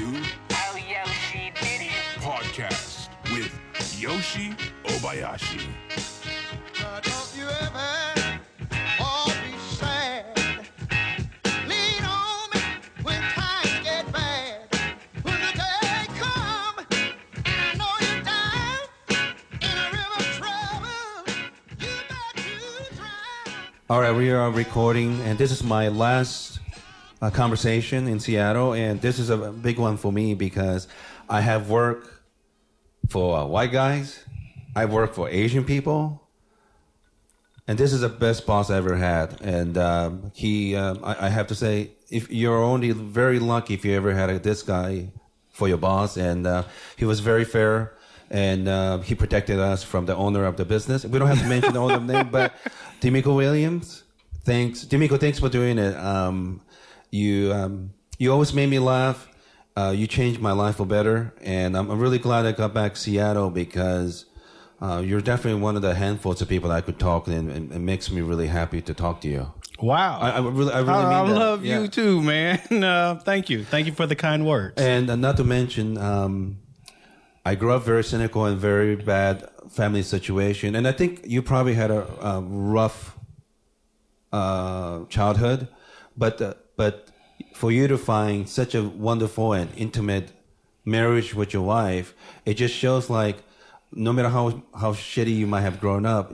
to Oh, Yoshi did it. Podcast with Yoshi Obayashi. Now don't you ever all be sad. Lean on me when times get bad. When the day come, I know you're down in a river of trouble. You got to drown. All right, we are recording, and this is my last uh, conversation in Seattle, and this is a big one for me because I have worked for uh, white guys, I work for Asian people, and this is the best boss I ever had. And um, he, um, I, I have to say, if you're only very lucky if you ever had a, this guy for your boss, and uh, he was very fair. And uh, he protected us from the owner of the business. We don't have to mention the owner name, but D'Amico Williams, thanks. D'Amico, thanks for doing it. Um, you um, you always made me laugh. Uh, you changed my life for better, and I'm, I'm really glad I got back to Seattle because uh, you're definitely one of the handfuls of people that I could talk to, and, and it makes me really happy to talk to you. Wow. I, I really, I really I, mean I love Yeah. you too, man. Uh, thank you. Thank you for the kind words. And uh, not to mention, um, I grew up very cynical and very bad family situation, and I think you probably had a, a rough uh, childhood, but uh, but for you to find such a wonderful and intimate marriage with your wife, it just shows like no matter how how shitty you might have grown up,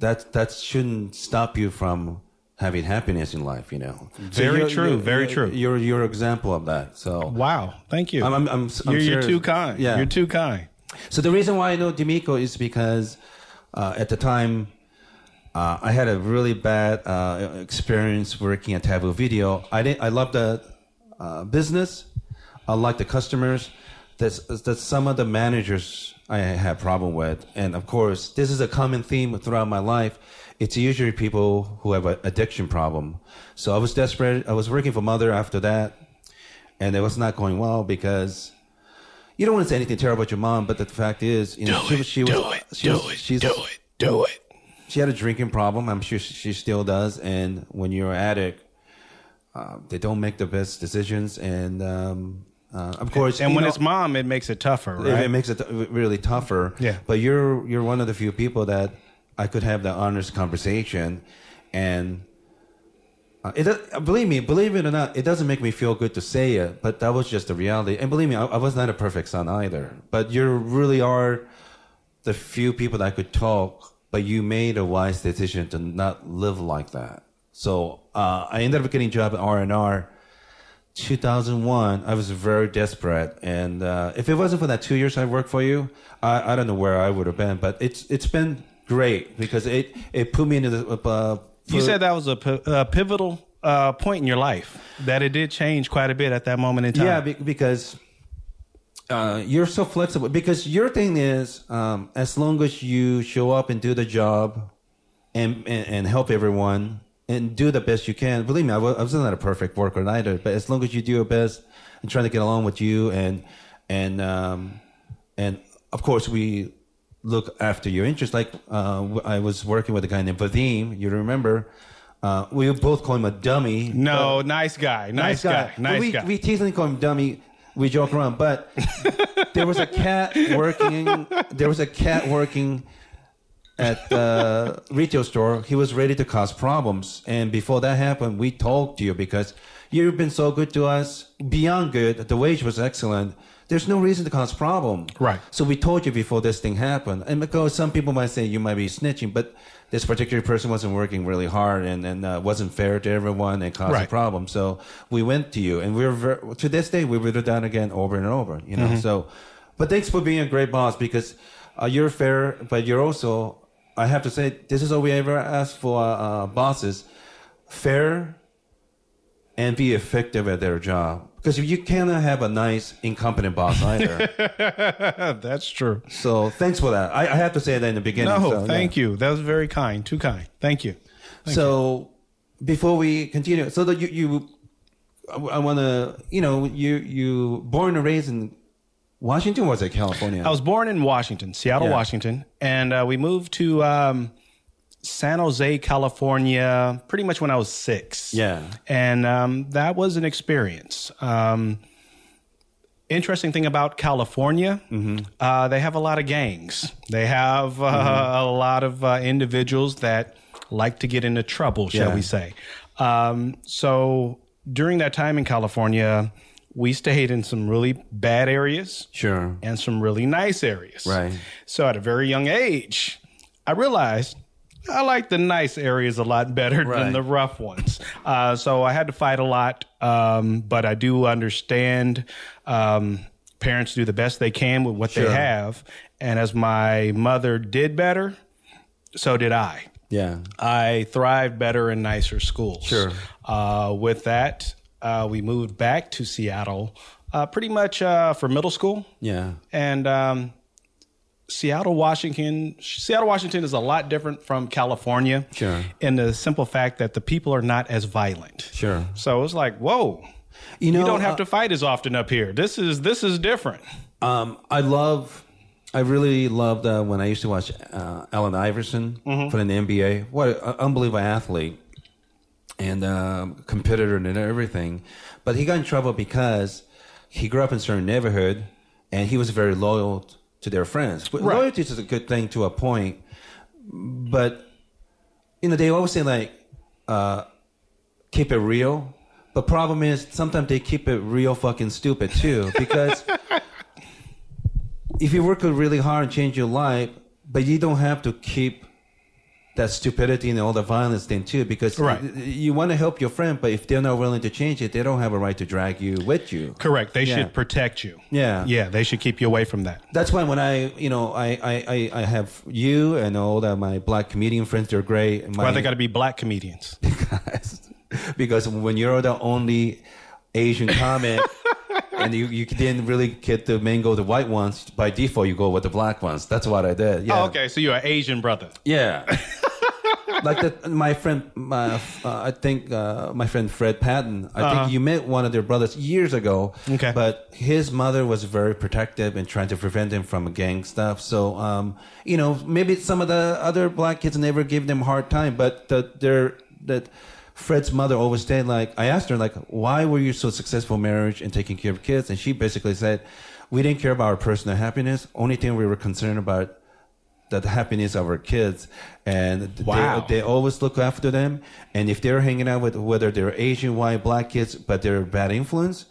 that that shouldn't stop you from having happiness in life. You know, Very you're- true, you're- very you're- true. You're you're example of that. So wow. Thank you. I'm, I'm, I'm, I'm you're, you're too kind. Yeah. You're too kind. So the reason why I know D'Amico is because uh, at the time uh, I had a really bad uh, experience working at Taboo Video. I didn't. I love the uh, business. I like the customers. That's that's some of the managers I had problem with, and of course this is a common theme throughout my life. It's usually people who have an addiction problem. So I was desperate. I was working for Mother after that, and it was not going well because you don't want to say anything terrible about your mom, but the fact is, you know, she, was- she was, do it, she do was, it, she's, do it, do it. She had a drinking problem. I'm sure she still does. And when you're an addict, uh, they don't make the best decisions. And um, uh, of course, And when know, it's mom, it makes it tougher, it, right? it makes it t- really tougher. Yeah. But you're you're one of the few people that I could have the honest conversation, and uh, it does- believe me, believe it or not, it doesn't make me feel good to say it, but that was just the reality. And believe me, I, I was not a perfect son either. But you really are the few people that I could talk, but you made a wise decision to not live like that. So uh, I ended up getting a job at R and R. 2001, I was very desperate, and uh, if it wasn't for that two years I worked for you, I, I don't know where I would have been. But it's it's been great because it it put me into the. Uh, you said that was a, pivotal uh, point in your life, that it did change quite a bit at that moment in time. Yeah, be- because uh, you're so flexible. Because your thing is, um, as long as you show up and do the job, and and, and help everyone and do the best you can. Believe me, I was not a perfect worker either. But as long as you do your best and trying to get along with you and and um, and of course we look after your interests. Like uh, I was working with a guy named Vadim. You remember? Uh, we both call him a dummy. No, nice guy. Nice, guy. Nice we, guy. We teasingly call him dummy. We joke around, but there was a cat working. There was a cat working at the retail store. He was ready to cause problems, and before that happened, we talked to you because you've been so good to us, beyond good. The wage was excellent. There's no reason to cause problem. Right. So we told you before this thing happened, and because some people might say you might be snitching, but this particular person wasn't working really hard and, and uh, wasn't fair to everyone and caused a Right. problem. So we went to you, and we're ver- to this day we would have done again over and over. You know. So, but thanks for being a great boss because uh, you're fair, but you're also. I have to say, this is all we ever ask for uh, bosses: fair and be effective at their job. Because you cannot have a nice, incompetent boss either. That's true. so thanks for that. I, I have to say that in the beginning. No, so, thank you. That was very kind. Too kind. Thank you. so before we continue, so that you, you I, want to, you know, you you born and raised in Washington, or was it California? I was born in Washington, Seattle, Yeah. Washington, and uh, we moved to um, San Jose, California, pretty much when I was six. Yeah. and um, that was an experience. Um, interesting thing about California, uh, they have a lot of gangs. They have uh, a lot of uh, individuals that like to get into trouble, shall Yeah. we say. Um, so during that time in California, we stayed in some really bad areas Sure. and some really nice areas. Right. So at a very young age, I realized I like the nice areas a lot better than the rough ones. Uh, so I had to fight a lot, um, but I do understand um, parents do the best they can with what Sure. they have. And as my mother did better, so did I. Yeah. I thrived better in nicer schools. Sure. Uh, with that, uh, we moved back to Seattle uh, pretty much uh, for middle school. Yeah. And um, Seattle, Washington, Seattle, Washington is a lot different from California. Sure. In the simple fact that the people are not as violent. Sure. So it's like, whoa, You know, you don't have uh, to fight as often up here. This is this is different. Um, I love, I really loved uh, when I used to watch uh, Allen Iverson for the NBA. What an unbelievable athlete and um, competitor and everything. But he got in trouble because he grew up in a certain neighborhood and he was very loyal to their friends. But Right. Loyalty is a good thing to a point, but you know they always say like uh, keep it real. But problem is sometimes they keep it real fucking stupid too because if you work really hard and change your life, but you don't have to keep that stupidity and all the violence thing too, because Right. y- you want to help your friend, but if they're not willing to change it, they don't have a right to drag you with you. Correct. They Yeah. should protect you. Yeah. Yeah. They should keep you away from that. That's why when I, you know, I, I, I, I have you and all that my black comedian friends, they're great. My, Why they got to be black comedians? because when you're the only Asian comic and you, you didn't really get the mango the white ones, by default you go with the black ones. That's what I did. Yeah. Oh, okay. So you're an Asian brother. Yeah. like that, my friend, my, uh, I think uh, my friend Fred Patton. I Uh-huh. think you met one of their brothers years ago. Okay. But his mother was very protective and trying to prevent him from gang stuff. So, um, you know, maybe some of the other black kids never give them a hard time, but the, they're that. Fred's mother always said, like, I asked her, like, why were you so successful in marriage and taking care of kids? And she basically said, we didn't care about our personal happiness. Only thing we were concerned about the happiness of our kids and Wow. they, they always look after them and if they're hanging out with whether they're asian white black kids but they're bad influence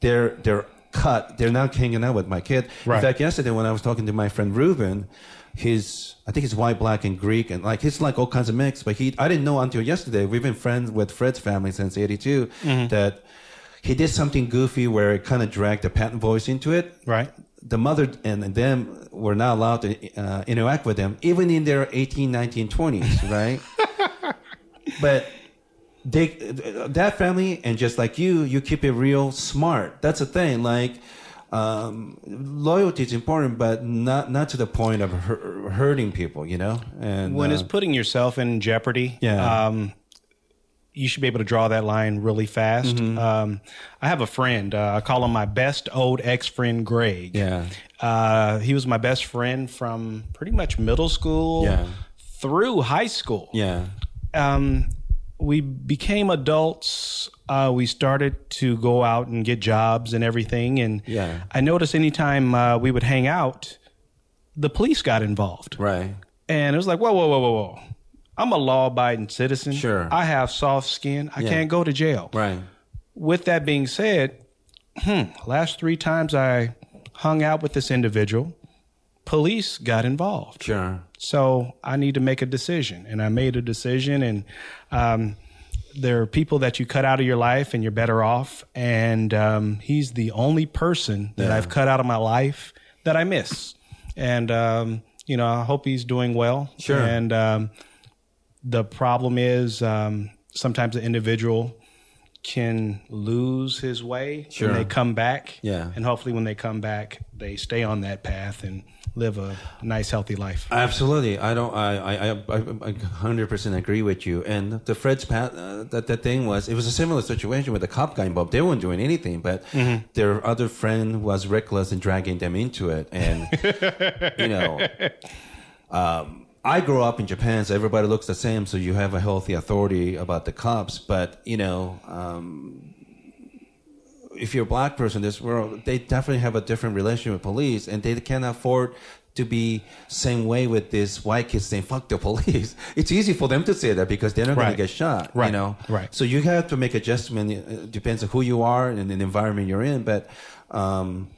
they're they're cut they're not hanging out with my kid Right. in fact yesterday when i was talking to my friend Ruben, he's i think he's white black and greek and like he's like all kinds of mix but he i didn't know until yesterday we've been friends with fred's family since 82 Mm-hmm. that he did something goofy where it kind of dragged the Patton boys into it Right. the mother and them were not allowed to uh, interact with them, even in their 18, 19, 20s, right? but they, that family, and just like you, you keep it real smart. That's the thing. Like, um, loyalty is important, but not not to the point of hur- hurting people, you know. And When uh, it's putting yourself in jeopardy, Yeah. um, you should be able to draw that line really fast. Mm-hmm. Um, I have a friend. Uh, I call him my best old ex friend, Greg. Yeah. Uh, he was my best friend from pretty much middle school Yeah. through high school. yeah, um, we became adults. Uh, we started to go out and get jobs and everything. And Yeah. I noticed anytime uh, we would hang out, the police got involved. right, And it was like, whoa, whoa, whoa, whoa, whoa. I'm a law abiding citizen. Sure. I have soft skin. I Yeah. can't go to jail. right, With that being said, hmm, last three times I hung out with this individual, police got involved. sure, So I need to make a decision. And I made a decision. And um, there are people that you cut out of your life and you're better off. And um, he's the only person that Yeah. I've cut out of my life that I miss. And, um, you know, I hope he's doing well. Sure. And um, the problem is um, sometimes the individual can lose his way Sure. when they come back. Yeah. And hopefully when they come back, they stay on that path and live a nice, healthy life. Absolutely, I don't. I I I hundred percent agree with you. And the Fred's pat uh, that that thing was it was a similar situation with the cop guy involved. They weren't doing anything, but their other friend was reckless and dragging them into it. And you know, um, I grew up in Japan, so everybody looks the same. So you have a healthy authority about the cops, but you know. Um, if you're a black person in this world, they definitely have a different relationship with police, and they can't afford to be same way with this white kids saying "fuck the police." It's easy for them to say that because they're not going to get shot. Right. You know. Right. So you have to make adjustment. It depends on who you are and the environment you're in, but. Um,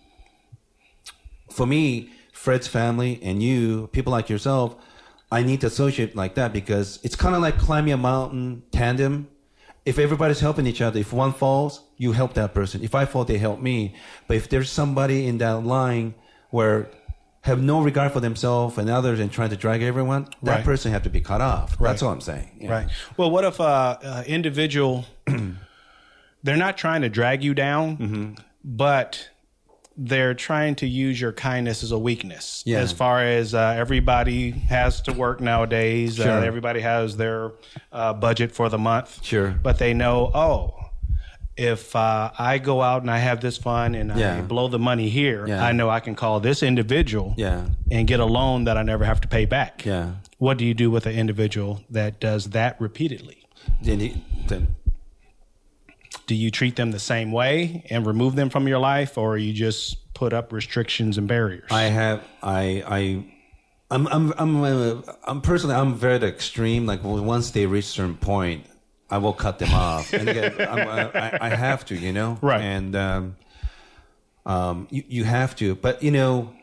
for me, Fred's family and you, people like yourself, I need to associate like that because it's kind of like climbing a mountain tandem. If everybody's helping each other, if one falls, you help that person. If I fall, they help me. But if there's somebody in that line where have no regard for themselves and others and trying to drag everyone, that Right. person have to be cut off. That's all I'm saying. Yeah. Right. Well, what if uh, uh, individual? they're not trying to drag you down, Mm-hmm. but they're trying to use your kindness as a weakness. Yeah. As far as uh, everybody has to work nowadays, Sure. uh, everybody has their uh, budget for the month. Sure. But they know, oh. If uh, I go out and I have this fun and I blow the money here, Yeah. I know I can call this individual Yeah. and get a loan that I never have to pay back. Yeah. What do you do with an individual that does that repeatedly? Then, you- then Do you treat them the same way and remove them from your life, or you just put up restrictions and barriers? I have I I I'm I'm I'm uh, I'm personally I'm very extreme. Like once they reach a certain point, I will cut them off, and again, I'm, I, I have to, you know, Right. And um, um, you you have to, but you know.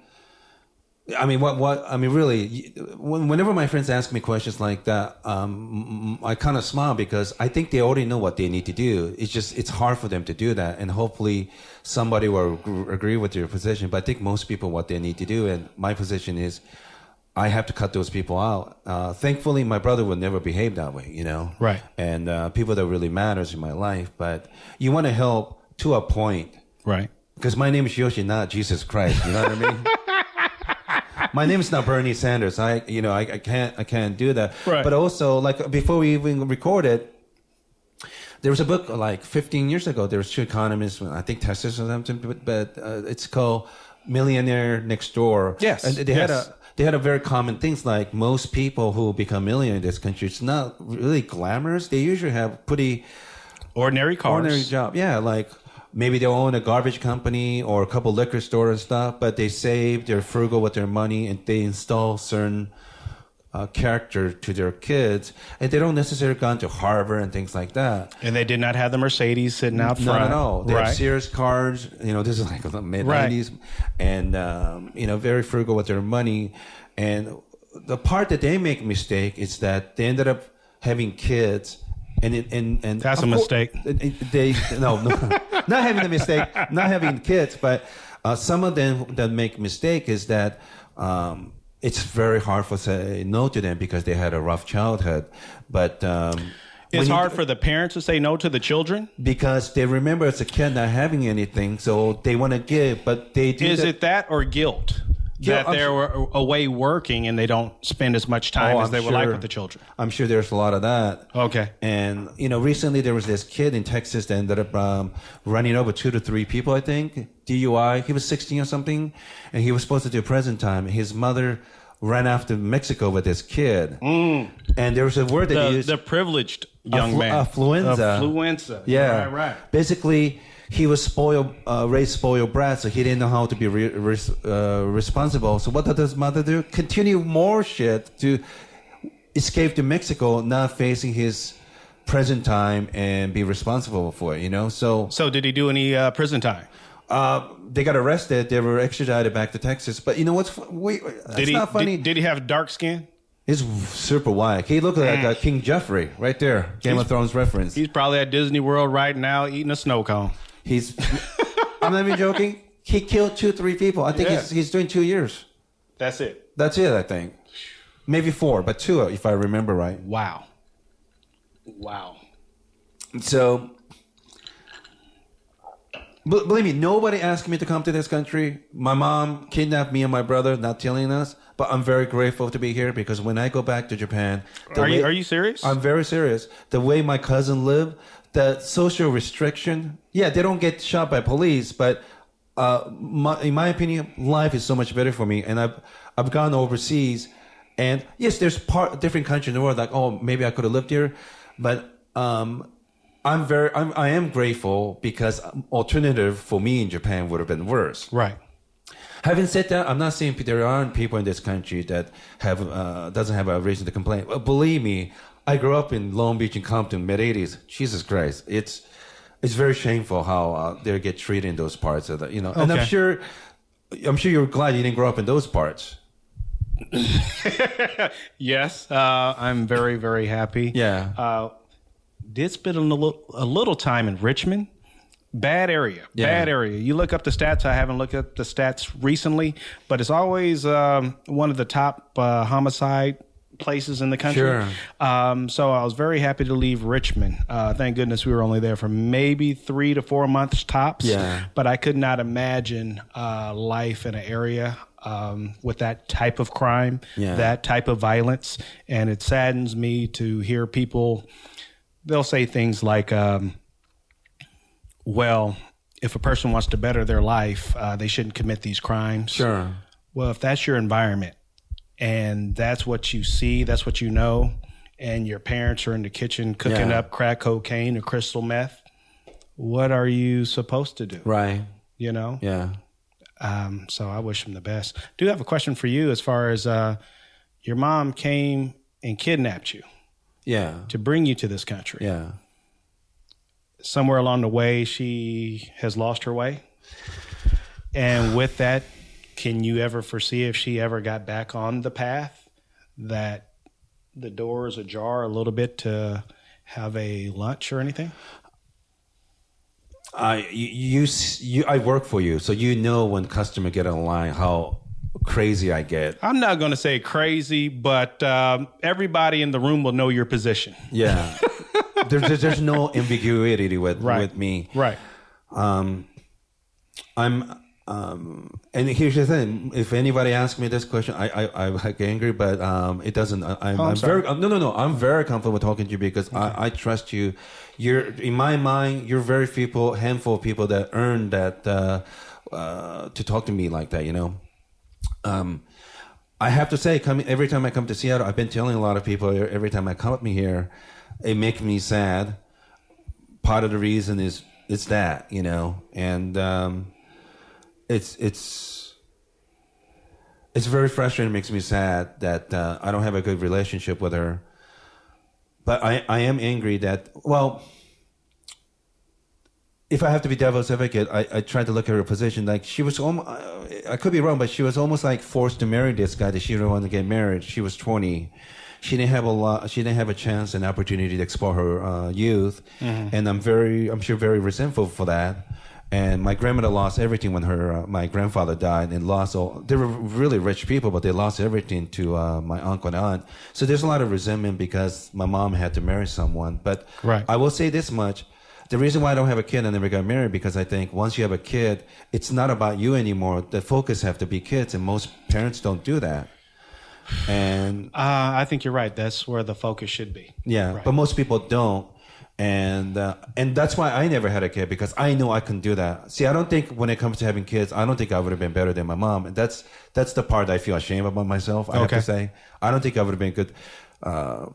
I mean, what, what, I mean, really, whenever my friends ask me questions like that, um, I kind of smile because I think they already know what they need to do. It's just, it's hard for them to do that. And hopefully somebody will agree with your position. But I think most people, what they need to do, and my position is, I have to cut those people out. Uh, thankfully, my brother would never behave that way, you know? Right. And, uh, people that really matters in my life. But you want to help to a point right. because my name is Yoshi, not Jesus Christ. You know what I mean? my name is not Bernie Sanders. I, you know, I, I can't, I can't do that. Right. But also, like before we even recorded, there was a book like 15 years ago. There was two economists, I think Texas or something, but, but uh, it's called Millionaire Next Door. Yes, and they had a they had a very common things like most people who become millionaire in this country. It's not really glamorous. They usually have pretty Ordinary cars. ordinary job. Yeah, like maybe they own a garbage company or a couple liquor store and stuff, but they save, they're frugal with their money, and they install certain uh, character to their kids, and they don't necessarily gone to Harvard and things like that. And they did not have the Mercedes sitting out front. No, at all. They right. have Sears cards. You know, this is like the mid nineties, and um, you know, very frugal with their money. And the part that they make mistake is that they ended up having kids, and it, and and That's a cour- mistake. They no, no not having the mistake, not having kids, but uh, some of them that make mistake is that. Um, it's very hard for say no to them because they had a rough childhood, but um, It's you- hard for the parents to say no to the children. because they remember as a kid not having anything, so they want to give, but they do. Is that- it that or guilt? That I'm they're sure- away working and they don't spend as much time Oh, as I'm they would like with the children. I'm sure there's a lot of that. Okay. And you know, recently there was this kid in Texas that ended up um, running over two to three people. I think DUI. He was 16 or something, and he was supposed to do prison time. His mother ran after Mexico with this kid, and there was a word that he Mm. The, used. the privileged young Afflu- man. affluenza. Affluenza. Yeah, Right, right. Basically, he was spoiled, uh, raised spoiled brat, so he didn't know how to be re- res- uh, responsible. So what does his mother do? Continue more shit to escape to Mexico, not facing his present time and be responsible for it. You know, so So did he do any uh, prison time? uh, they got arrested. They were extradited back to Texas. But you know what's fu- wait, it's Did he? not funny. Did, did he have dark skin? He's super white. He looked like uh, King Joffrey right there. Game of Thrones reference. He's probably at Disney World right now eating a snow cone. He's. I'm not even joking. He killed two, three people. I think Yeah. he's he's doing two years. That's it. That's it. I think, maybe four, but two, if I remember right. Wow. Wow. So, b- believe me, nobody asked me to come to this country. My mom kidnapped me and my brother, not telling us. But I'm very grateful to be here because when I go back to Japan, the Are you Are you serious? I'm very serious. The way my cousin lived, the social restriction. Yeah, they don't get shot by police, but uh, my, in my opinion, life is so much better for me. And I've I've gone overseas, and yes, there's part different countries in the world like oh maybe I could have lived here, but um, I'm very, I'm, I am grateful because alternative for me in Japan would have been worse. Right. Having said that, I'm not saying there aren't people in this country that have uh, doesn't have a reason to complain. But believe me, I grew up in Long Beach and Compton, mid '80s. Jesus Christ, it's it's very shameful how uh, they get treated in those parts of the, you know. And I'm sure, I'm sure you're glad you didn't grow up in those parts. Yes, uh, I'm very, very happy. Yeah. Uh, did spend a little, a little time in Richmond. Bad area. Yeah. Bad area. You look up the stats. I haven't looked up the stats recently, but it's always um, one of the top uh, homicide places in the country. Sure. Um, so I was very happy to leave Richmond. Uh, thank goodness we were only there for maybe three to four months tops. Yeah. But I could not imagine uh, life in an area um, with that type of crime, Yeah. that type of violence. And it saddens me to hear people, they'll say things like, um, well, if a person wants to better their life, uh, they shouldn't commit these crimes. Sure. Well, if that's your environment and that's what you see, that's what you know, and your parents are in the kitchen cooking Yeah. up crack cocaine or crystal meth, what are you supposed to do? Right. You know? Yeah. Um, so I wish them the best. Do have a question for you as far as uh, your mom came and kidnapped you Yeah. to bring you to this country. Yeah. Somewhere along the way, she has lost her way. And with that, can you ever foresee if she ever got back on the path that the door is ajar a little bit to have a lunch or anything? I you, you you I work for you, so you know when customer get online how crazy I get. I'm not going to say crazy, but um, everybody in the room will know your position. Yeah. there's, there's there's no ambiguity with Right. with me. Right. Um, I'm um, and here's the thing: if anybody asks me this question, I I, I get angry, but um, it doesn't. I, I'm, Oh, I'm I'm very uh, no no no. I'm very comfortable talking to you because I, I trust you. You're in my mind. You're very people, handful of people that earn that uh, uh, to talk to me like that. You know. Um, I have to say, coming every time I come to Seattle, I've been telling a lot of people every time I come up me here, it makes me sad. Part of the reason is it's that you know, and um, it's it's it's very frustrating. It makes me sad that uh, I don't have a good relationship with her. But I I am angry that well. If I have to be devil's advocate, I, I tried to look at her position. Like she was, almost, I could be wrong, but she was almost like forced to marry this guy that she didn't want to get married. She was twenty. She didn't have a lot. She didn't have a chance and opportunity to explore her uh, youth, and I'm very, I'm sure, very resentful for that. And my grandmother lost everything when her uh, my grandfather died, and lost all. They were really rich people, but they lost everything to uh, my uncle and aunt. So there's a lot of resentment because my mom had to marry someone. But Right. I will say this much: the reason why I don't have a kid, I never got married, because I think once you have a kid, it's not about you anymore. The focus have to be kids, and most parents don't do that. And Uh, I think you're right. That's where the focus should be. yeah, Right. but most people don't, and uh, and that's why I never had a kid because I know I can do that. See, I don't think when it comes to having kids, I don't think I would have been better than my mom, and that's that's the part I feel ashamed about myself. I have to say, I don't think I would have been a good uh,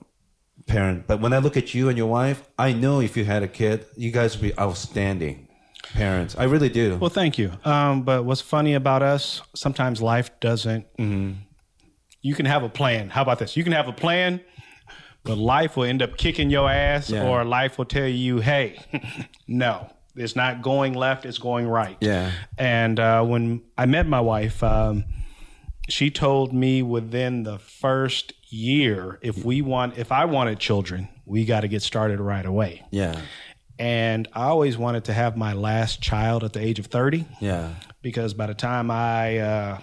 parent. But when I look at you and your wife, I know if you had a kid, you guys would be outstanding parents. I really do. Well, thank you. Um, but what's funny about us, sometimes life doesn't. You can have a plan. How about this? You can have a plan, but life will end up kicking your ass, Yeah. or life will tell you, hey, no, it's not going left, it's going right. Yeah. And uh, when I met my wife, um, she told me within the first year, if we want, if I wanted children, we got to get started right away. yeah, And I always wanted to have my last child at the age of 30 yeah, because by the time I uh,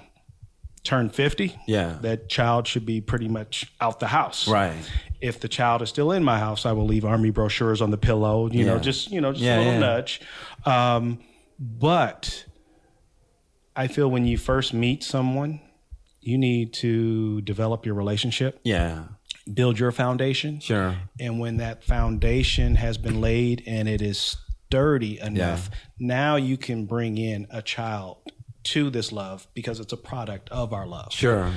turn 50, Yeah. that child should be pretty much out the house. right. If the child is still in my house, I will leave army brochures on the pillow, you know, just, you know, just Yeah, a little yeah. nudge. Um, but I feel when you first meet someone, you need to develop your relationship, Yeah, build your foundation. sure. And when that foundation has been laid and it is sturdy enough, now you can bring in a child to this love because it's a product of our love. Sure.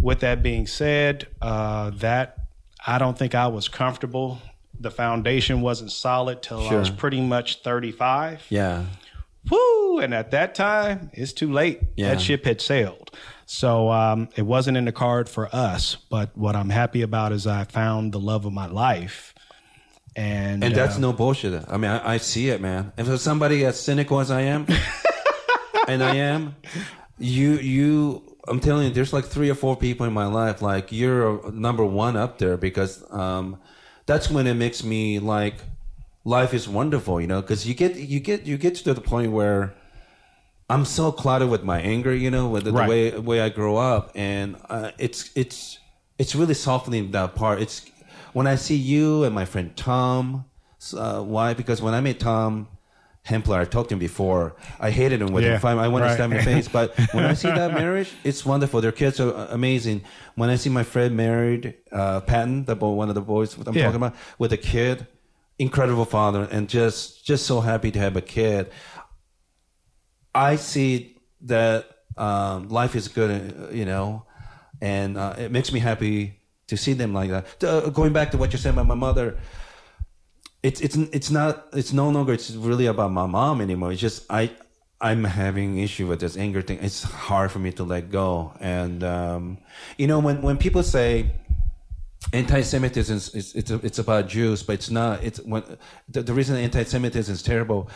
With that being said, uh, that I don't think I was comfortable the foundation wasn't solid till I was pretty much 35. Yeah. Woo! And at that time, it's too late. Yeah. That ship had sailed. So um, it wasn't in the card for us. But what I'm happy about is I found the love of my life. And, And that's uh, no bullshit. I mean, I, I see it, man. And for somebody as cynical as I am, and I am, you, you, I'm telling you, there's like three or four people in my life, like you're number one up there because um, that's when it makes me like life is wonderful, you know, because you get, you get, you get to the point where I'm so clouded with my anger, you know, with the, Right. the way way I grow up, and uh, it's it's it's really softening that part. It's when I see you and my friend Tom. Uh, why? Because when I met Tom Hempler, I talked to him before. I hated him with Yeah, him. I wanted to stab him in the face. But when I see that marriage, it's wonderful. Their kids are uh, amazing. When I see my friend married, uh, Patton, the boy, one of the boys I'm Yeah. talking about, with a kid, incredible father, and just just so happy to have a kid. I see that um, life is good, uh, you know, and uh, it makes me happy to see them like that. Uh, going back to what you said about my mother, it's it's it's not it's no longer it's really about my mom anymore. It's just I I'm having issue with this anger thing. It's hard for me to let go, and um, you know when when people say anti-Semitism is it's it's, it's about Jews, but it's not. It's when the, the reason anti-Semitism is terrible,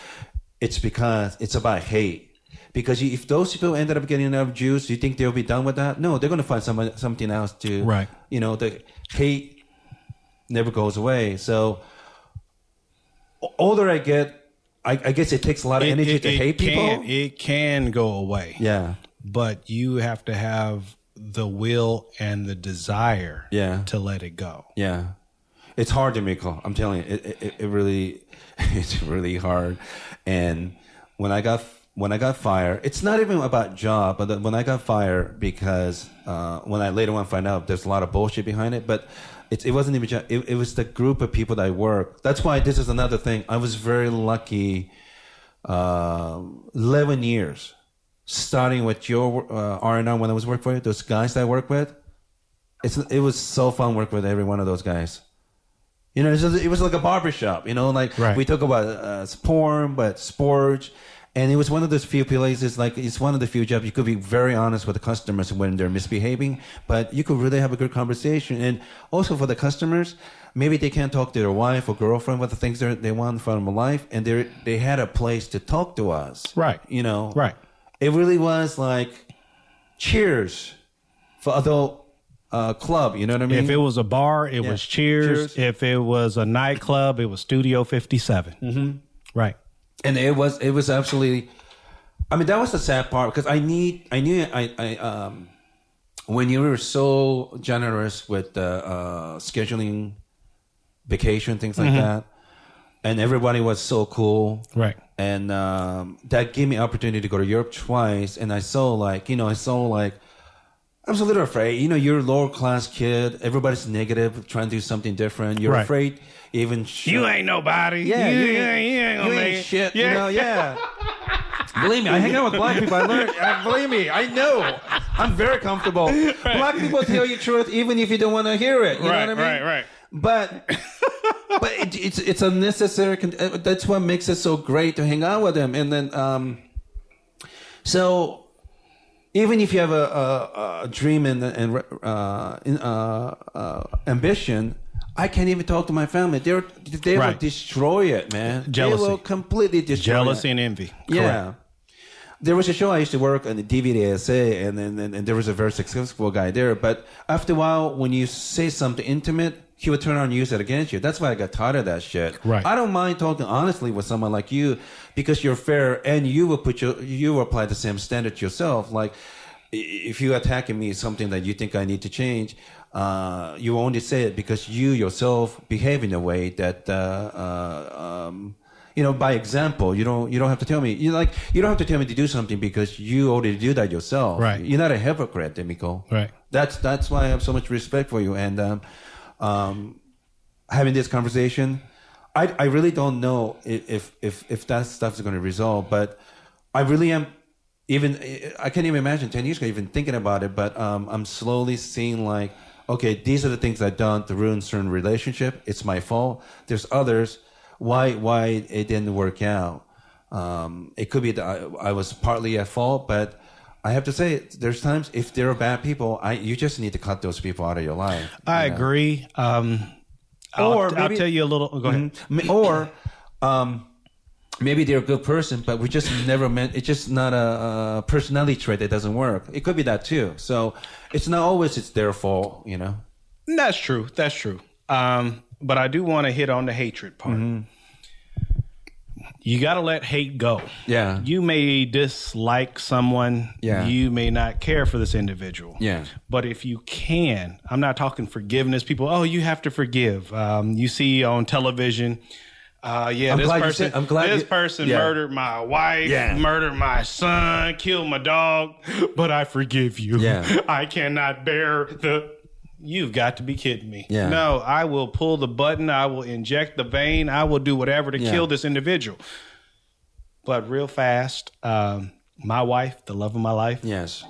it's because it's about hate. Because you, if those people ended up getting enough Jews, do you think they'll be done with that? No, they're going to find some, something else to. Right. You know, the hate never goes away. So, older I get, I, I guess it takes a lot of energy to hate people. Can, it can go away. yeah. But you have to have the will and the desire Yeah. to let it go. Yeah, it's hard to make. I'm telling you, it, it, it really, it's really hard. And when I got when I got fired, it's not even about job, but when I got fired because uh, when I later on find out there's a lot of bullshit behind it, but. It, it wasn't even job. It, it was the group of people that I work. That's why this is another thing. I was very lucky. Uh, Eleven years, starting with your uh, R and R when I was working for you. Those guys that I work with, it's it was so fun working with every one of those guys. You know, it's just, it was like a barbershop. You know, like Right. we talk about uh, porn, but sports, and it was one of those few places. Like it's one of the few jobs you could be very honest with the customers when they're misbehaving, but you could really have a good conversation. And also for the customers, maybe they can't talk to their wife or girlfriend with the things they they want from life, and they they had a place to talk to us. Right. You know. Right. It really was like cheers for adult uh, club. You know what I mean? If it was a bar, it was cheers. Cheers. If it was a nightclub, it was Studio 57. Mm-hmm. Right. And it was it was absolutely i mean that was the sad part because i need i knew i i um when you were so generous with uh, uh scheduling vacation things like that and everybody was so cool Right. and um that gave me opportunity to go to europe twice and i saw like you know i saw like I was a little afraid. You know, you're a lower class kid. Everybody's negative, trying to do something different. You're Right. afraid, even sh- You ain't nobody. yeah, you, you, ain't, you ain't you ain't it. shit. Yeah. You know, yeah. believe me, I hang out with black people. I learned. I, believe me, I know. I'm very comfortable. Black people tell you truth even if you don't want to hear it. You Right, know what I mean? right, right. But but it, it's it's a necessary. con- uh, That's what makes it so great to hang out with them. And then um, so even if you have a, a, a dream and, and uh, in, uh, uh, ambition, I can't even talk to my family. They're, they will Right. destroy it, man. Jealousy. They will completely destroy it. Jealousy it. and envy. Yeah. Correct. There was a show I used to work on the DVD SA, and then and, and there was a very successful guy there. But after a while, when you say something intimate, he would turn around and use it against you. That's why I got tired of that shit. Right. I don't mind talking honestly with someone like you because you're fair and you will put your you will apply the same standard yourself. Like if you attacking me something that you think I need to change, uh, you only say it because you yourself behave in a way that uh, uh, um, you know by example. You don't you don't have to tell me you like you don't have to tell me to do something because you already do that yourself. Right. You're not a hypocrite, Demiko. Right. That's that's why I have so much respect for you and. Um, um, having this conversation. I, I really don't know if if if that stuff is going to resolve, but I really am. Even I can't even imagine ten years ago even thinking about it, but um, I'm slowly seeing like okay, these are the things I've done to ruin certain relationship. It's my fault. There's others. Why why it didn't work out? Um, it could be that I, I was partly at fault, but I have to say, there's times if there are bad people, I you just need to cut those people out of your life. I you know? agree. Um, I'll, Or I'll maybe- Mm-hmm. tell you a little. Go ahead. Or um, maybe they're a good person, but we just never meant. It's just not a, a personality trait that doesn't work. It could be that too. So it's not always it's their fault, you know. That's true. That's true. Um, but I do want to hit on the hatred part. Mm-hmm. You got to let hate go. Yeah. You may dislike someone. Yeah. You may not care for this individual. Yeah. But if you can, I'm not talking forgiveness. People, oh, you have to forgive. Um, you see on television. Uh, yeah, I'm this glad person, said- I'm glad this you- person yeah. murdered my wife, Yeah. murdered my son, killed my dog, but I forgive you. Yeah. I cannot bear the. You've got to be kidding me. Yeah. No, I will pull the button. I will inject the vein. I will do whatever to Yeah. kill this individual. But real fast, um, my wife, the love of my life, Yes.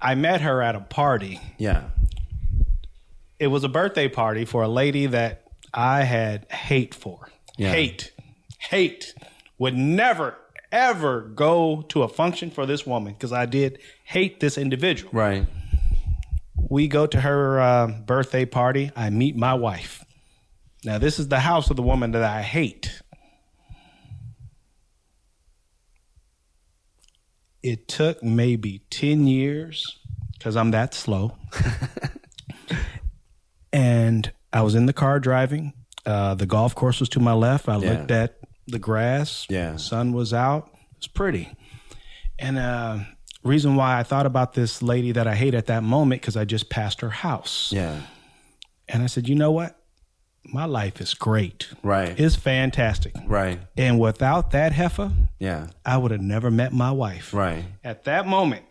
I met her at a party. Yeah. It was a birthday party for a lady that I had hate for. Yeah. Hate. Hate. Would never, ever go to a function for this woman because I did hate this individual. Right. We go to her uh, birthday party. I meet my wife. Now, this is the house of the woman that I hate. It took maybe 10 years because I'm that slow. and I was in the car driving. Uh, the golf course was to my left. I Yeah. looked at the grass. Yeah. Sun was out. It was pretty. And uh, reason why I thought about this lady that I hate at that moment because I just passed her house. Yeah. And I said, you know what? My life is great. Right. It's fantastic. Right. And without that heifer, Yeah. I would have never met my wife. Right. At that moment,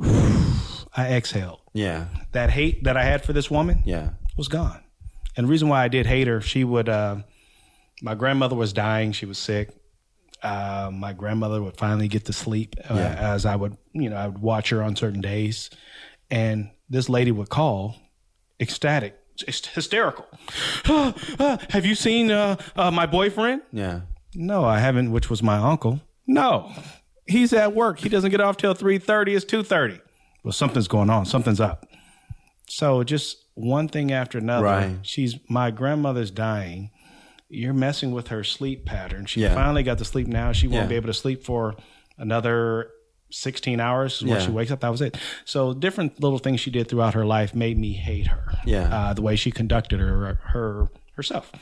I exhaled. Yeah. That hate that I had for this woman Yeah. was gone. And the reason why I did hate her, she would, uh, my grandmother was dying. She was sick. Uh, my grandmother would finally get to sleep uh, Yeah. as I would, you know, I would watch her on certain days. And this lady would call ecstatic, hysterical. "Ah, ah, have you seen uh, uh, my boyfriend? Yeah. No, I haven't, which was my uncle. No, he's at work. He doesn't get off till 3.30. It's 2.30. Well, something's going on. Something's up. So just one thing after another. Right. She's, my grandmother's dying. You're messing with her sleep pattern. She Yeah. finally got to sleep now. She won't Yeah. be able to sleep for another 16 hours when Yeah. she wakes up. That was it. So different little things she did throughout her life made me hate her. Yeah. Uh, the way she conducted her, her herself.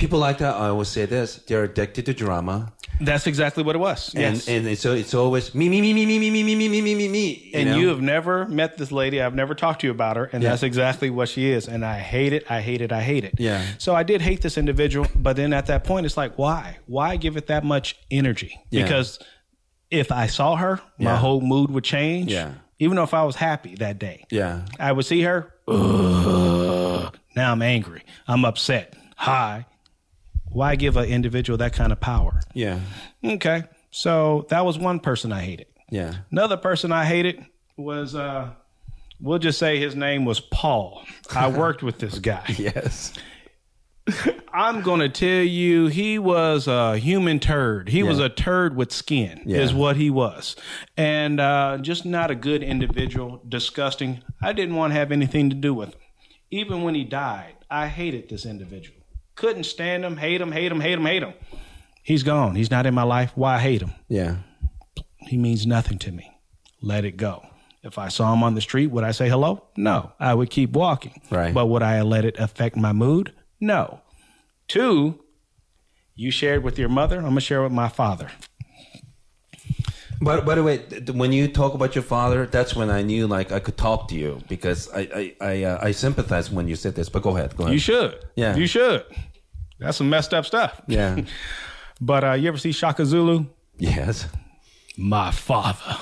People like that. I always say this: they're addicted to drama, That's exactly what it was. and yes. and it's, so it's always me, me, me, me, me, me, me, me, me, me, me, me, me. and know? you have never met this lady. I've never talked to you about her, and Yeah. that's exactly what she is. And I hate it. I hate it. I hate it. Yeah. So I did hate this individual, but then at that point, it's like, why? Why give it that much energy? Yeah. Because if I saw her, my Yeah. whole mood would change. Yeah. Even though if I was happy that day, Yeah. I would see her. "Ugh." now I'm angry. I'm upset. Hi. Why give an individual that kind of power? Yeah. Okay. So that was one person I hated. Yeah. Another person I hated was, uh, we'll just say his name was Paul. I worked with this guy. Yes. I'm going to tell you, he was a human turd. He was a turd with skin, Yeah. is what he was. And uh, just not a good individual, disgusting. I didn't want to have anything to do with him. Even when he died, I hated this individual. Couldn't stand him, hate him, hate him, hate him, hate him. He's gone. He's not in my life. Why hate him? Yeah. He means nothing to me. Let it go. If I saw him on the street, would I say hello? No. I would keep walking. Right. But would I let it affect my mood? No. Two, you shared with your mother. I'm going to share with my father. But by the way, when you talk about your father, that's when I knew like I could talk to you because I I I, uh, I sympathize when you said this. But go ahead. Go ahead. You should. Yeah. You should. That's some messed up stuff. Yeah. But uh, you ever see Shaka Zulu? yes. My father.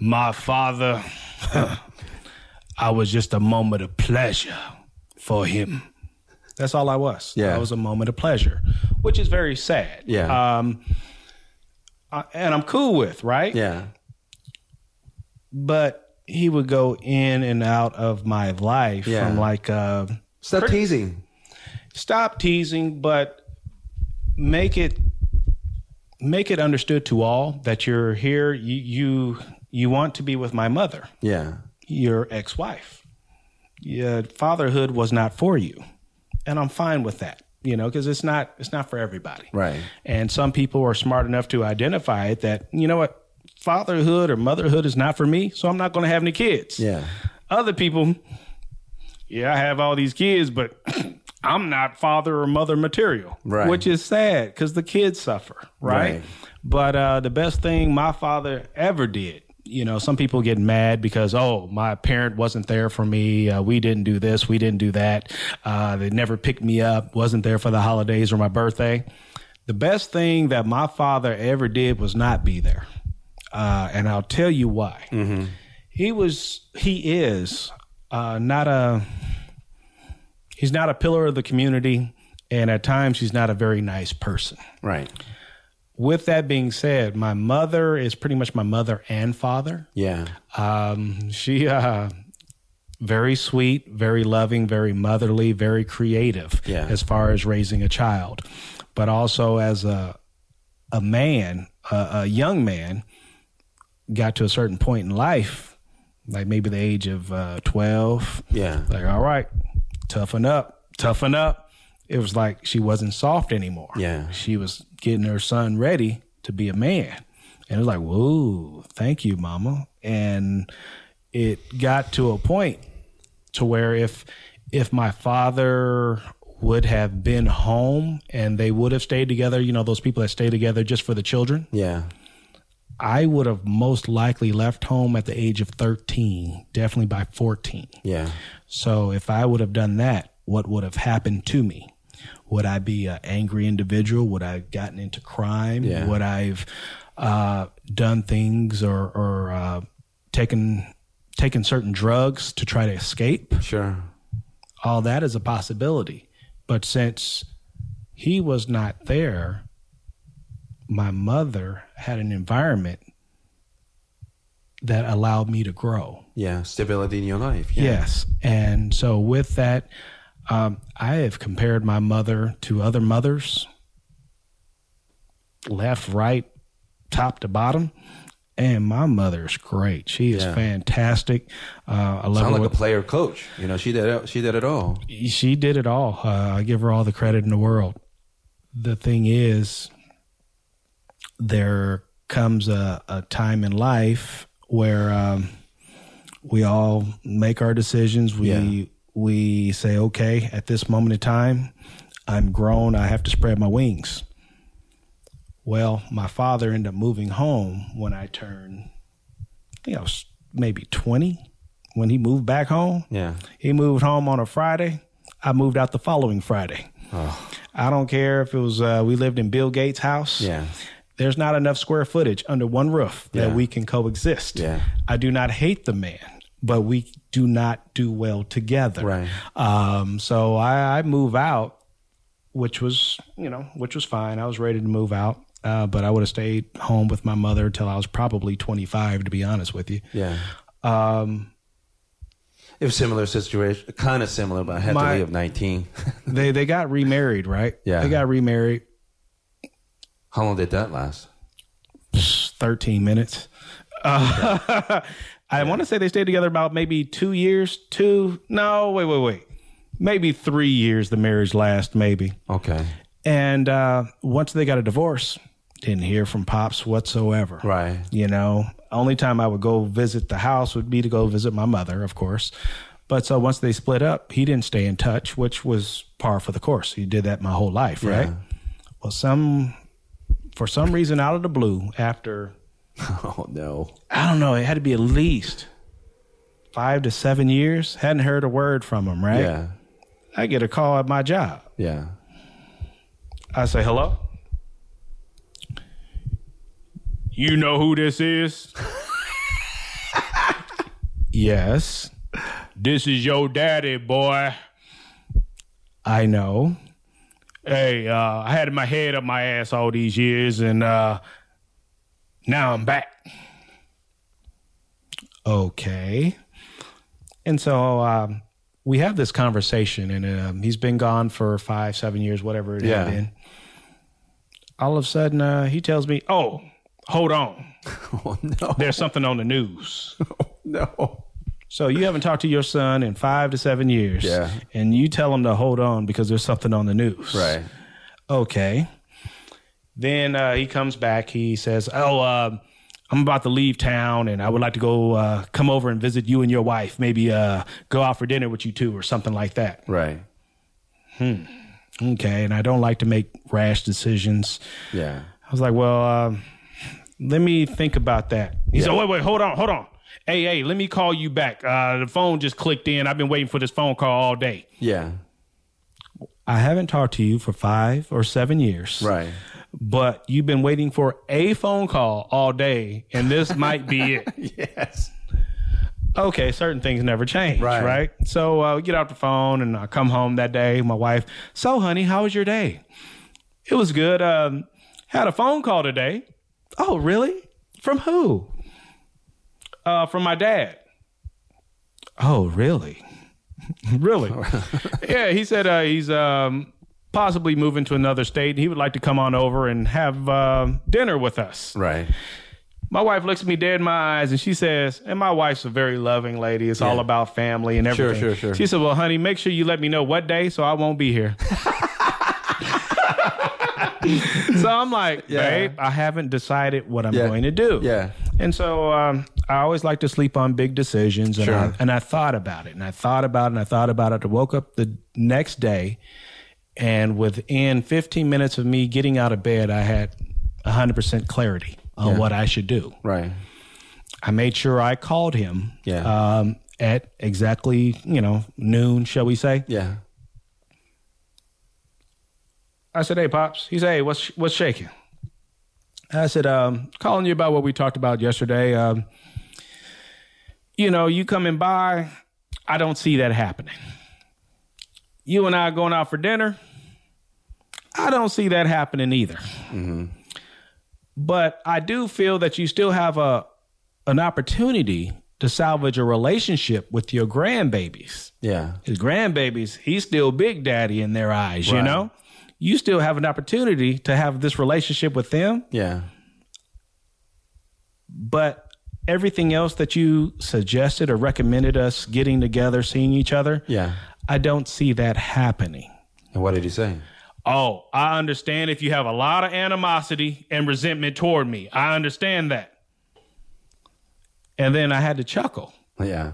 my father. I was just a moment of pleasure for him. That's all I was. Yeah. I was a moment of pleasure, which is very sad. Yeah. Um, uh, and I'm cool with, right? Yeah. But he would go in and out of my life Yeah. from like uh, Stop teasing. stop teasing, but make it make it understood to all that you're here. You you you want to be with my mother, Yeah. your ex-wife. Yeah, fatherhood was not for you, and I'm fine with that. You know, because it's not it's not for everybody. Right. And some people are smart enough to identify it that you know what fatherhood or motherhood is not for me, so I'm not going to have any kids. Yeah. Other people, yeah, I have all these kids, but I'm not father or mother material, Right. which is sad because the kids suffer, right? Right. But uh, the best thing my father ever did, you know, some people get mad because, oh, my parent wasn't there for me. Uh, we didn't do this. We didn't do that. Uh, they never picked me up, wasn't there for the holidays or my birthday. The best thing that my father ever did was not be there. Uh, and I'll tell you why. He was, he is uh, not a, he's not a pillar of the community. And at times, he's not a very nice person Right. With that being said, my mother is pretty much my mother and father. Yeah. Um, she uh, very sweet, very loving, very motherly, very creative Yeah. as far as raising a child, but also as a a man, a, a young man, got to a certain point in life, like maybe the age of uh, twelve. Yeah. Like, all right, toughen up, toughen up. It was like she wasn't soft anymore. Yeah. She was getting her son ready to be a man. And it was like, whoa, thank you, mama. And it got to a point to where if if my father would have been home and they would have stayed together, you know, those people that stay together just for the children, Yeah. I would have most likely left home at the age of 13, definitely by 14. Yeah. So if I would have done that, what would have happened to me? Would I be an angry individual? Would I have gotten into crime? Yeah. Would I've uh, done things or, or uh, taken taken certain drugs to try to escape? Sure. All that is a possibility. But since he was not there, my mother had an environment that allowed me to grow. Yeah. Stability in your life. Yeah. Yes. And so with that, um, I have compared my mother to other mothers, left, right, top to bottom. And my mother's great. She is Yeah. fantastic. Uh, I love Sound her. like a player coach. You know, she did it, she did it all. she did it all. Uh, I give her all the credit in the world. The thing is, there comes a, a time in life where um, we all make our decisions. We Yeah. We say, okay, at this moment in time, I'm grown. I have to spread my wings. Well, my father ended up moving home when I turned, I think I was maybe 20 when he moved back home. Yeah. He moved home on a Friday. I moved out the following Friday. Oh. I don't care if it was uh, we lived in Bill Gates' house. Yeah. There's not enough square footage under one roof that Yeah. we can coexist. Yeah. I do not hate the man, but we do not do well together. Right. Um, so I, I move out, which was you know which was fine. I was ready to move out. Uh, but I would have stayed home with my mother until I was probably 25, to be honest with you. Yeah. Um, It was similar situation, kind of similar, but I had My- to leave at 19. they they got remarried, right? Yeah. They got remarried. How long did that last? 13 minutes. Uh, I want to say they stayed together about maybe two years. Two? No, wait, wait, wait. Maybe three years the marriage last, maybe. Okay. And uh, once they got a divorce, didn't hear from Pops whatsoever. Right. You know, only time I would go visit the house would be to go visit my mother, of course. But so once they split up, he didn't stay in touch, which was par for the course. He did that my whole life, right? Well, some for some reason out of the blue, after Oh, no. I don't know, it had to be at least five to seven years. Hadn't heard a word from him, right? Yeah. I get a call at my job. Yeah. I say, hello? You know who this is? yes. This is your daddy, boy. I know. Hey, uh, I had my head up my ass all these years, and uh, now I'm back. okay. And so um, we have this conversation, and um, he's been gone for five, seven years, whatever it Yeah. had been. All of a sudden, uh, he tells me, "Oh, hold on, Oh no, there's something on the news." no. So you haven't talked to your son in five to seven years, Yeah. and you tell him to hold on because there's something on the news, Right. Okay. Then uh, he comes back. He says, "Oh, uh, I'm about to leave town, and I would like to go uh, come over and visit you and your wife. Maybe uh, go out for dinner with you two, or something like that." Right. Hmm. Okay. And I don't like to make rash decisions. Yeah. I was like, "Well, um, let me think about that." He said, "Wait, wait, hold on, hold on. Hey, hey, let me call you back. Uh, the phone just clicked in. I've been waiting for this phone call all day." Yeah. I haven't talked to you for five or seven years. Right. But you've been waiting for a phone call all day, and this might be it. Yes. Okay, certain things never change, Right. right? So uh, we get off the phone, and I come home that day. My wife, so honey, how was your day? It was good. Um, had a phone call today. Oh, really? From who? Uh, from my dad. Oh, really? really? yeah, he said uh, he's um, possibly moving to another state. He would like to come on over and have uh, dinner with us. Right. My wife looks at me dead in my eyes and she says, and my wife's a very loving lady. It's all about family and Sure, everything. sure, sure. Sure. She said, Well, honey, make sure you let me know what day so I won't be here. so I'm like, Yeah. babe, I haven't decided what I'm Yeah. going to do. Yeah. And so um, I always like to sleep on big decisions. And, Sure. I, and I thought about it and I thought about it and I thought about it. I woke up the next day and within 15 minutes of me getting out of bed, I had 100% clarity on Yeah. what I should do. Right. I made sure I called him Yeah. um, at exactly, you know, noon, shall we say. Yeah. I said, "Hey, pops." He said, "Hey, what's what's shaking?" I said, um, "Calling you about what we talked about yesterday. Um, you know, you coming by, I don't see that happening. You and I going out for dinner, I don't see that happening either. Mm-hmm. But I do feel that you still have a an opportunity to salvage a relationship with your grandbabies." Yeah. his grandbabies, he's still Big Daddy in their eyes, you know? You still have an opportunity to have this relationship with them, Yeah. but everything else that you suggested or recommended us getting together, seeing each other, Yeah. I don't see that happening. And what did he say? Oh, I understand if you have a lot of animosity and resentment toward me. I understand that. And then I had to chuckle. Yeah.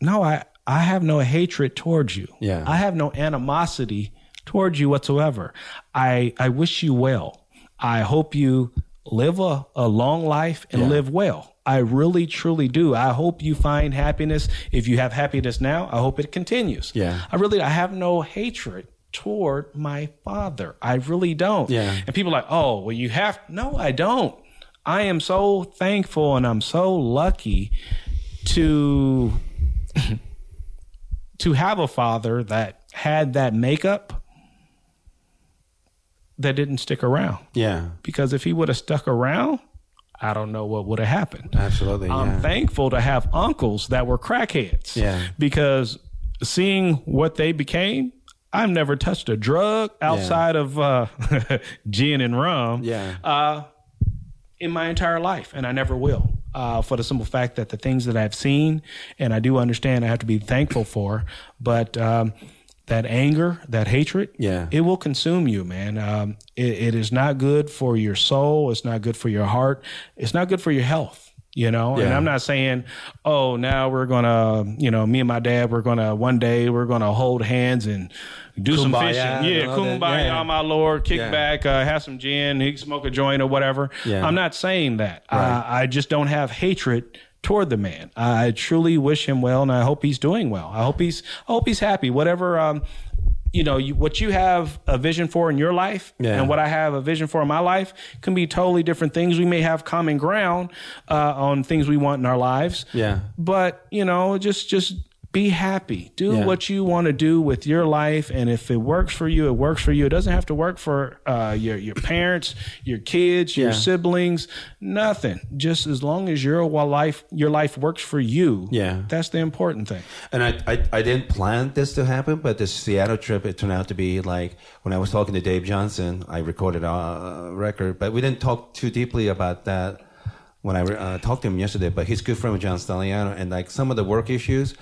No, I, I have no hatred towards you. Yeah. I have no animosity towards you whatsoever. I I wish you well. I hope you live a, a long life and Yeah. live well. I really truly do. I hope you find happiness. If you have happiness now, I hope it continues. Yeah. I really I have no hatred toward my father. I really don't. Yeah. And people are like, "Oh, well you have No, I don't. I am so thankful and I'm so lucky to to have a father that had that makeup that didn't stick around. Yeah. Because if he would have stuck around, I don't know what would have happened. Absolutely. I'm yeah. thankful to have uncles that were crackheads. Yeah. Because seeing what they became, I've never touched a drug outside of uh, gin and rum yeah. uh, in my entire life, and I never will. Uh, for the simple fact that the things that I've seen, and I do understand, I have to be thankful for, but um, that anger, that hatred, Yeah. it will consume you, man. Um, it, it is not good for your soul. It's not good for your heart. It's not good for your health. You know, and I'm not saying, oh, now we're gonna, you know, me and my dad, we're gonna one day we're gonna hold hands and do some fishing. Yeah, that. kumbaya, Yeah. my lord, kick Yeah. back, uh, have some gin, he can smoke a joint or whatever. Yeah. I'm not saying that. Right. I, I just don't have hatred toward the man. I truly wish him well, and I hope he's doing well. I hope he's, I hope he's happy. Whatever, um, you know, you, what you have a vision for in your life, Yeah. and what I have a vision for in my life can be totally different things. We may have common ground uh, on things we want in our lives. Yeah. But you know, just just be happy. Do Yeah. what you want to do with your life, and if it works for you, it works for you. It doesn't have to work for uh, your your parents, your kids, your Yeah. siblings. Nothing. Just as long as your life your life works for you. Yeah. that's the important thing. And I, I, I didn't plan this to happen, but the Seattle trip, it turned out to be like when I was talking to Dave Johnson, I recorded a uh, record, but we didn't talk too deeply about that when I uh, talked to him yesterday. But he's good friend with John Stagliano, and like some of the work issues,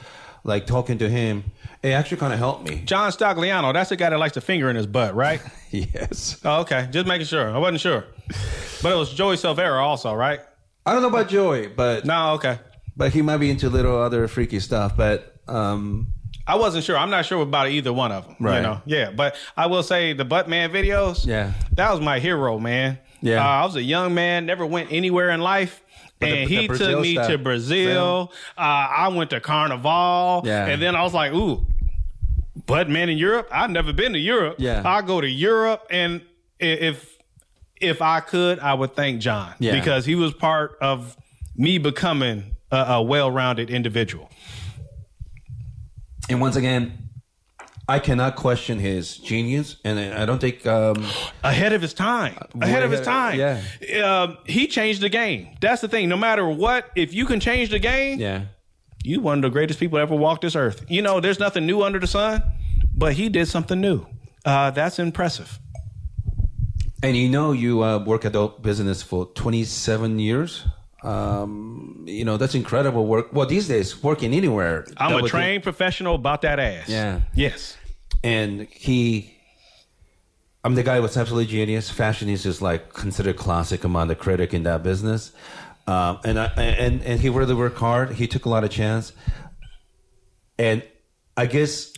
like talking to him, it actually kind of helped me. John Stagliano, that's the guy that likes to finger in his butt, right? Yes. oh, okay, just making sure. I wasn't sure, but it was Joey Silvera also, right? I don't know about Joey, but No, okay. but he might be into little other freaky stuff. But um, I wasn't sure. I'm not sure about either one of them. Right. You know? Yeah. But I will say the Buttman videos. Yeah. That was my hero, man. Yeah. Uh, I was a young man, never went anywhere in life. The- and the he took me stuff. to Brazil. Uh, I went to Carnival. Yeah. And then I was like, ooh, but man, in Europe? I've never been to Europe. Yeah. I'll go to Europe. And if if I could, I would thank John. Yeah. Because he was part of me becoming a, a well rounded individual. and once again, I cannot question his genius, and I don't think um, ahead of his time. Ahead of his time. yeah. Um, he changed the game. That's the thing. No matter what, if you can change the game, yeah. you one of the greatest people ever walked this earth. You know, there's nothing new under the sun, but he did something new. Uh, that's impressive. And you know, you uh, work adult business for 27 years. Um, you know, that's incredible work. Well, these days, working anywhere. I'm a trained professional about that ass. Yeah. Yes. And he, I'm the guy was absolutely genius. Fashion is just like considered classic among the critic in that business. Um, and I, and and he really worked hard. He took a lot of chance. And I guess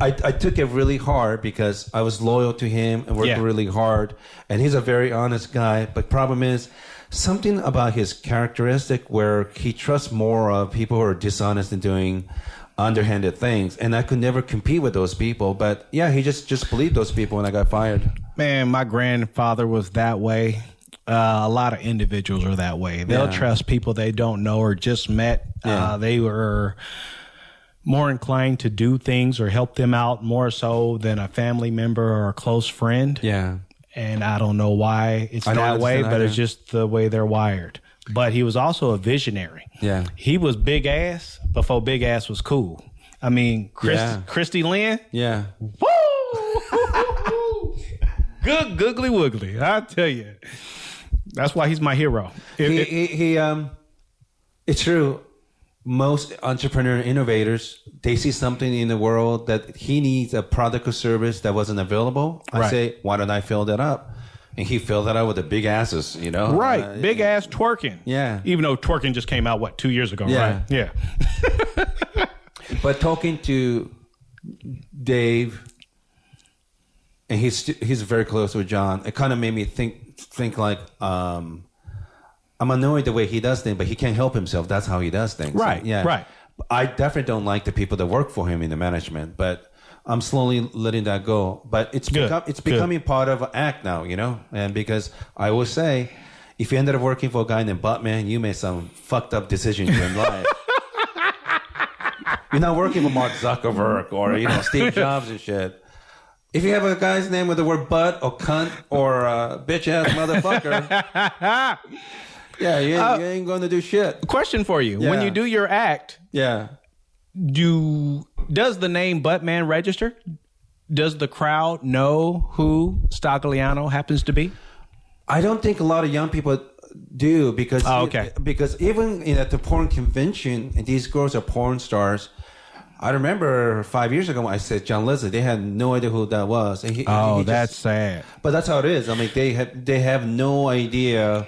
I, I took it really hard because I was loyal to him and worked Yeah. really hard. And he's a very honest guy. But problem is something about his characteristic where he trusts more of people who are dishonest in doing underhanded things. And I could never compete with those people. But yeah, he just just believed those people when I got fired. Man, my grandfather was that way. Uh, a lot of individuals are that way. They'll Yeah. trust people they don't know or just met. Yeah. Uh, they were more inclined to do things or help them out more so than a family member or a close friend. Yeah. And I don't know why it's that way, understand but it's just the way they're wired. But he was also a visionary. Yeah. He was big ass before big ass was cool. I mean, Chris, Yeah. Christy Lynn, Yeah. Woo! Good googly woogly. I tell you. That's why he's my hero. It- he, it- he, he um it's true most entrepreneur innovators they see something in the world that he needs a product or service that wasn't available i Right. say why don't i fill that up and he filled that out with the big asses you know right. Uh, Big ass twerking. Yeah. Even though twerking just came out, what, two years ago, Yeah. right? Yeah. but talking to dave and he's he's very close with john it kind of made me think think like um I'm annoyed the way he does things, but he can't help himself. That's how he does things. Right, yeah. right. I definitely don't like the people that work for him in the management, but I'm slowly letting that go. But it's Good, become it's good. becoming part of an act now, you know. And because I will say, if you ended up working for a guy named Buttman, you made some fucked up decisions in life. You're not working for Mark Zuckerberg or you know Steve Jobs and shit. If you have a guy's name with the word butt or cunt or uh, bitch ass motherfucker, yeah, you ain't, you ain't going to do shit. Question for you. When you do your act, Yeah. Do does the name Buttman register? Does the crowd know who Stagliano happens to be? I don't think a lot of young people do because Oh, okay. because even in, at the porn convention, and these girls are porn stars. I remember five years ago when I said John Leslie, they had no idea who that was. He, Oh, he just- that's sad. But that's how it is. I mean, they have they have no idea.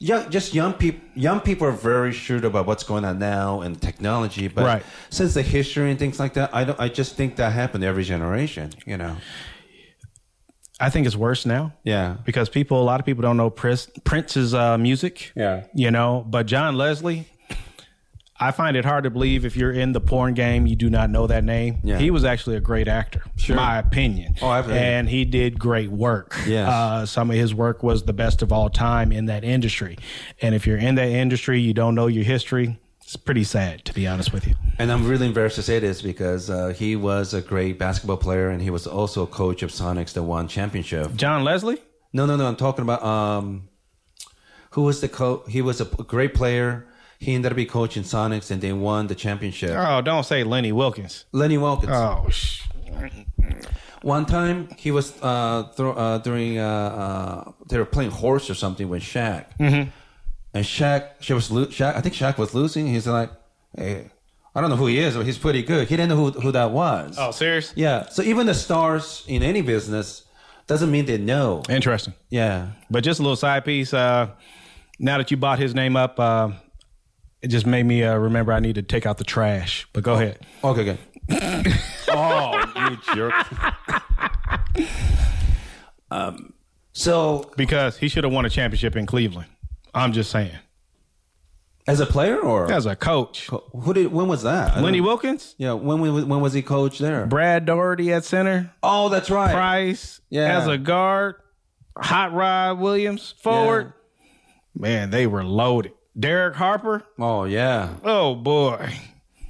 Young, just young people. Young people are very shrewd about what's going on now and technology. But Right. since the history and things like that, I don't. I just think that happened every generation. You know. I think it's worse now. Yeah. because people, a lot of people don't know Prince, Prince's uh, music. Yeah. you know, but John Leslie, I find it hard to believe if you're in the porn game, you do not know that name. Yeah. He was actually a great actor, Sure. my opinion. Oh, I've heard. and he did great work. Yes. uh, some of his work was the best of all time in that industry. And if you're in that industry, you don't know your history. It's pretty sad, to be honest with you. And I'm really embarrassed to say this because uh, he was a great basketball player and he was also a coach of Sonics that won championship. John Leslie? No, no, no. I'm talking about um, who was the coach? He was a great player. He ended up being coaching Sonics and they won the championship. Oh, don't say Lenny Wilkens. Lenny Wilkens. Oh, sh- One time he was uh, uh, during uh, uh, they were playing horse or something with Shaq, mm-hmm. and Shaq, she was lo- Shaq. I think Shaq was losing. He's like, "Hey, I don't know who he is, but he's pretty good." He didn't know who who that was. oh, serious? yeah. So even the stars in any business doesn't mean they know. Interesting. Yeah. But just a little side piece. Uh, now that you bought his name up, uh, it just made me uh, remember I need to take out the trash. But go ahead. Okay. Good. oh, you jerk. um. So Because he should have won a championship in Cleveland. I'm just saying. as a player or As a coach. who did? When was that? I Lenny Wilkens, Yeah. When when when was he coach there? Brad Daugherty at center, Oh, that's right. Price Yeah. as a guard, Hot Rod Williams forward. Man, they were loaded. Derek Harper. Oh yeah. Oh boy.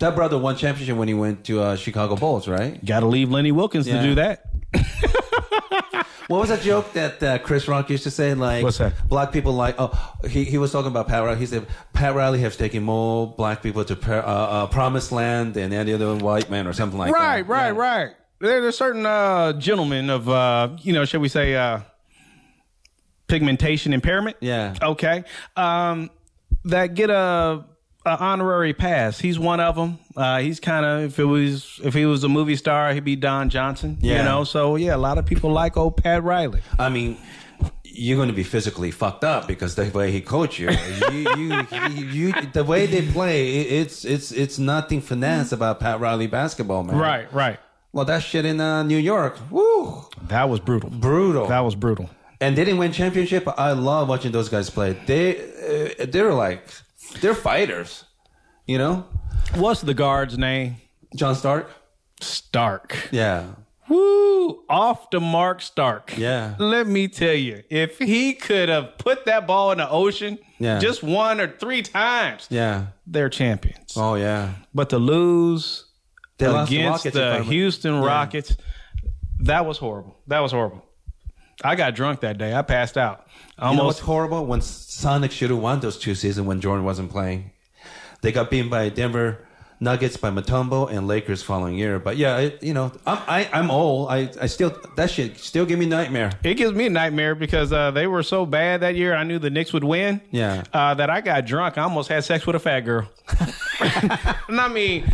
That brother won championship when he went to uh, Chicago Bulls, right? Got to leave Lenny Wilkens Yeah. to do that. What was that joke that uh, Chris Rock used to say? Like, What's that? Black people like. Oh, he he was talking about Pat Riley. He said Pat Riley has taken more black people to per, uh, uh, promised land than any other white man or something like right, that. right, Yeah. right. There, there's certain uh, gentlemen of, uh, you know, shall we say, uh, pigmentation impairment. Yeah. Okay. Um, that get a, a honorary pass. He's one of them. Uh, he's kind of if it was if he was a movie star, he'd be Don Johnson. You know. So yeah, a lot of people like old Pat Riley. I mean, you're going to be physically fucked up because the way he coached you, you, you, you, you the way they play, it's it's it's nothing finesse about Pat Riley basketball, man. Right. Right. Well, that shit in uh, New York, woo, That was brutal. brutal. That was brutal. and they didn't win championship. I love watching those guys play. They uh, they're like they're fighters, you know. What's the guard's name? John Stark. Stark. Yeah, Woo! Off the mark, Stark. Yeah. Let me tell you, if he could have put that ball in the ocean Yeah. just one or three times, yeah. they're champions. Oh yeah. But to lose They lost the against Rockets, the, Houston Rockets, that was horrible. That was horrible. I got drunk that day. I passed out. You know what's Almost. horrible? When Sonic should have won those two seasons when Jordan wasn't playing. They got beaten by Denver Nuggets by Mutombo and Lakers following year. But yeah, it, you know, I'm I, I'm old. I, I still that shit still give me nightmare. it gives me a nightmare because uh, they were so bad that year. I knew the Knicks would win. Yeah. Uh, that I got drunk. I almost had sex with a fat girl. and I mean,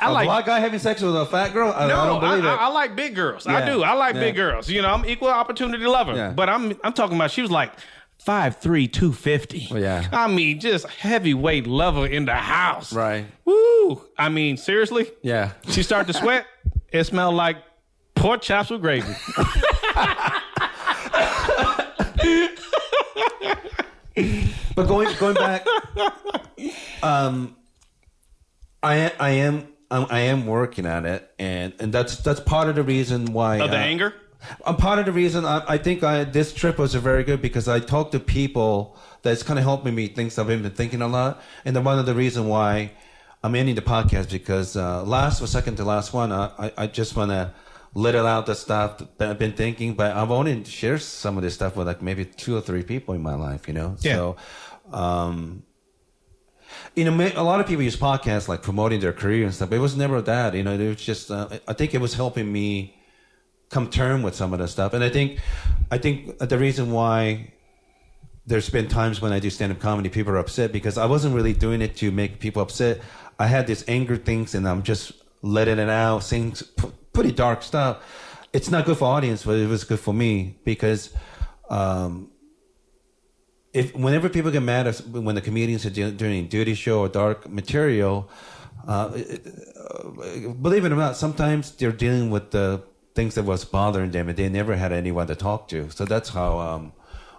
I a like black guy having sex with a fat girl? I, No, I don't believe I, it. I like big girls. I do. I like Yeah. big girls. You know, I'm equal opportunity lover. Yeah. But I'm I'm talking about she was like five three, two fifty. Yeah. I mean, just heavyweight lover in the house. right. Woo. I mean, seriously. Yeah. She started to sweat. it smelled like pork chops with gravy. But going going back, um, I I am I am working on it, and and that's that's part of the reason why. Of the uh, anger? A part of the reason I, I think I, this trip was very good because I talked to people that's kind of helping me think I've been thinking a lot, and then one of the reason why I'm ending the podcast because uh, last or second to last one, I I, I just want to let it out the stuff that I've been thinking, but I've only shared some of this stuff with like maybe two or three people in my life, you know. Yeah. So, um, you know, a lot of people use podcasts like promoting their career and stuff. But it was never that. You know, it was just. Uh, I think it was helping me come term with some of the stuff, and I think, I think the reason why there's been times when I do stand up comedy, people are upset because I wasn't really doing it to make people upset. I had this anger things, and I'm just letting it out, saying pretty dark stuff. It's not good for audience, but it was good for me because. Um, if whenever people get mad at, when the comedians are doing, a duty show or dark material, uh, it- uh, believe it or not, sometimes they're dealing with the things that was bothering them, and they never had anyone to talk to. So that's how um,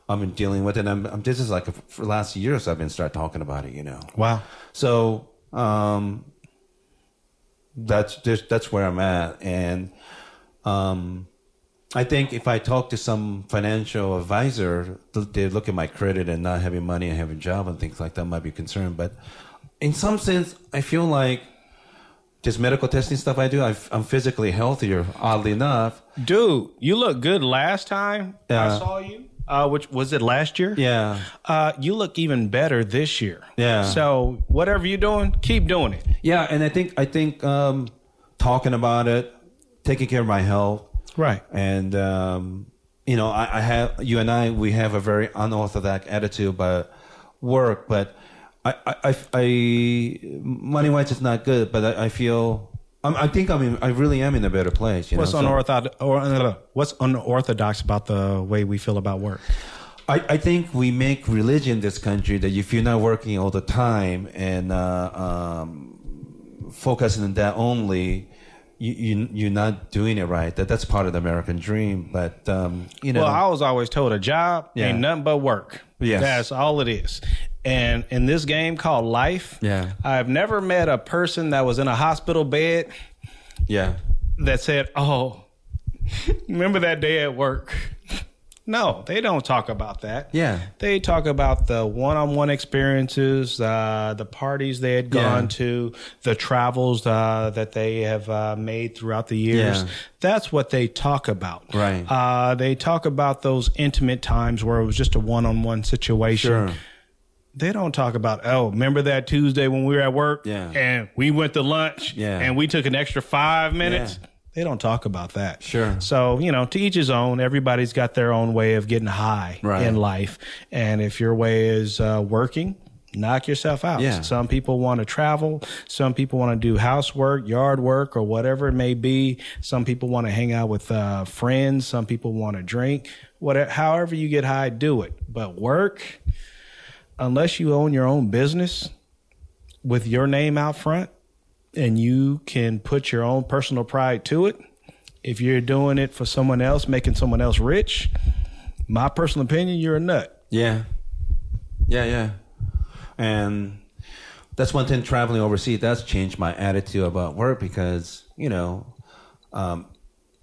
I've been dealing with it. And I'm, I'm this is like for the last years I've been start talking about it. You know. Wow. So um, that's just, that's where I'm at, and um, I think if I talk to some financial advisor, th- they look at my credit and not having money and having a job and things like that might be concerned. But in some sense, I feel like this medical testing stuff I do, I've, I'm physically healthier. Oddly enough, Dude, you look good last time. I saw you. Uh, which was it last year? yeah, Uh, you look even better this year. Yeah. So whatever you're doing, keep doing it. yeah, and I think I think um, talking about it, taking care of my health, Right. and um, you know, I, I have you and I we have a very unorthodox attitude about work, but I I, I, I money wise it's not good, but I, I feel. I'm, I think I'm in, I really am in a better place. You What's know? Unorthodox? Or, uh, what's unorthodox about the way we feel about work? I, I think we make religion in this country that if you're not working all the time and uh, um, focusing on that only, you, you you're not doing it right. That that's part of the American dream. But um, you know, Well, I was always told a job Yeah. ain't nothing but work. Yes. That's all it is. And in this game called life, Yeah. I've never met a person that was in a hospital bed yeah, that said, "Oh, remember that day at work?" No, they don't talk about that. Yeah. they talk about the one-on-one experiences, uh, the parties they had gone Yeah. to, the travels uh, that they have uh, made throughout the years. Yeah. That's what they talk about. Right. Uh, they talk about those intimate times where it was just a one-on-one situation sure. they don't talk about oh remember that tuesday when we were at work Yeah. and we went to lunch Yeah. and we took an extra five minutes Yeah. They don't talk about that. Sure. so you know to each his own. Everybody's got their own way of getting high Right. in life. And if your way is uh, working knock yourself out. Yeah. some people want to travel. Some people want to do housework yard work or whatever it may be. Some people want to hang out with uh, friends. Some people want to drink. Whatever however you get high do it. But work unless you own your own business with your name out front and you can put your own personal pride to it, if you're doing it for someone else, making someone else rich, my personal opinion, you're a nut. Yeah, yeah, yeah. And that's one thing traveling overseas. That's changed my attitude about work because you know. Um,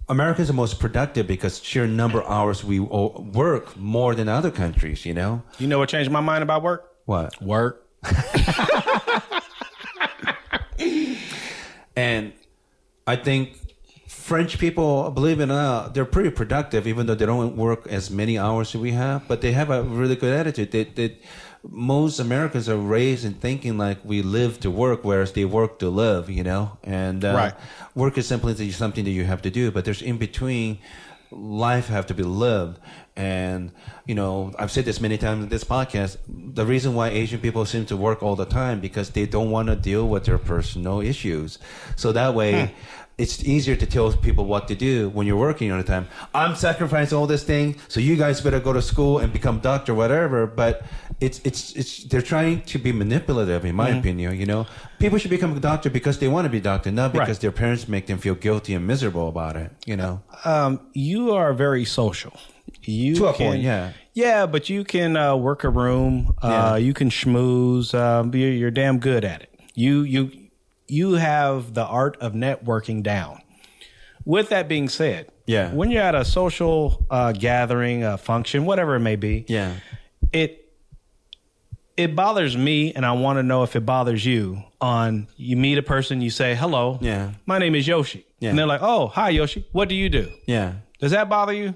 Americans the most productive because sheer number of hours we work more than other countries. You know You know what changed my mind about work? what? Work. And I think French people, believe it or not, they're pretty productive, even though they don't work as many hours as we have. But they have a really good attitude. They, they, most Americans are raised in thinking like we live to work, whereas they work to live. You know, and uh, Right. work is simply something that you have to do. But there's in between. Life have to be lived, and you know I've said this many times in this podcast. The reason why Asian people seem to work all the time because they don't want to deal with their personal issues. So that way, it's easier to tell people what to do when you're working all the time. I'm sacrificing all this thing, so you guys better go to school and become doctor, whatever. But it's it's it's they're trying to be manipulative, in my opinion. You know, people should become a doctor because they want to be doctor, not because Right. their parents make them feel guilty and miserable about it. You know, Um, you are very social. You To a can, point, yeah. Yeah, but you can uh, work a room. Uh, Yeah. You can schmooze. Um, you're, you're damn good at it. You you you have the art of networking down. With that being said, Yeah. when you're at a social uh, gathering, a function, whatever it may be, yeah, it it bothers me, and I want to know if it bothers you. On you meet a person, you say hello, Yeah. my name is Yoshi, Yeah. and they're like, oh, hi Yoshi, what do you do? yeah. Does that bother you?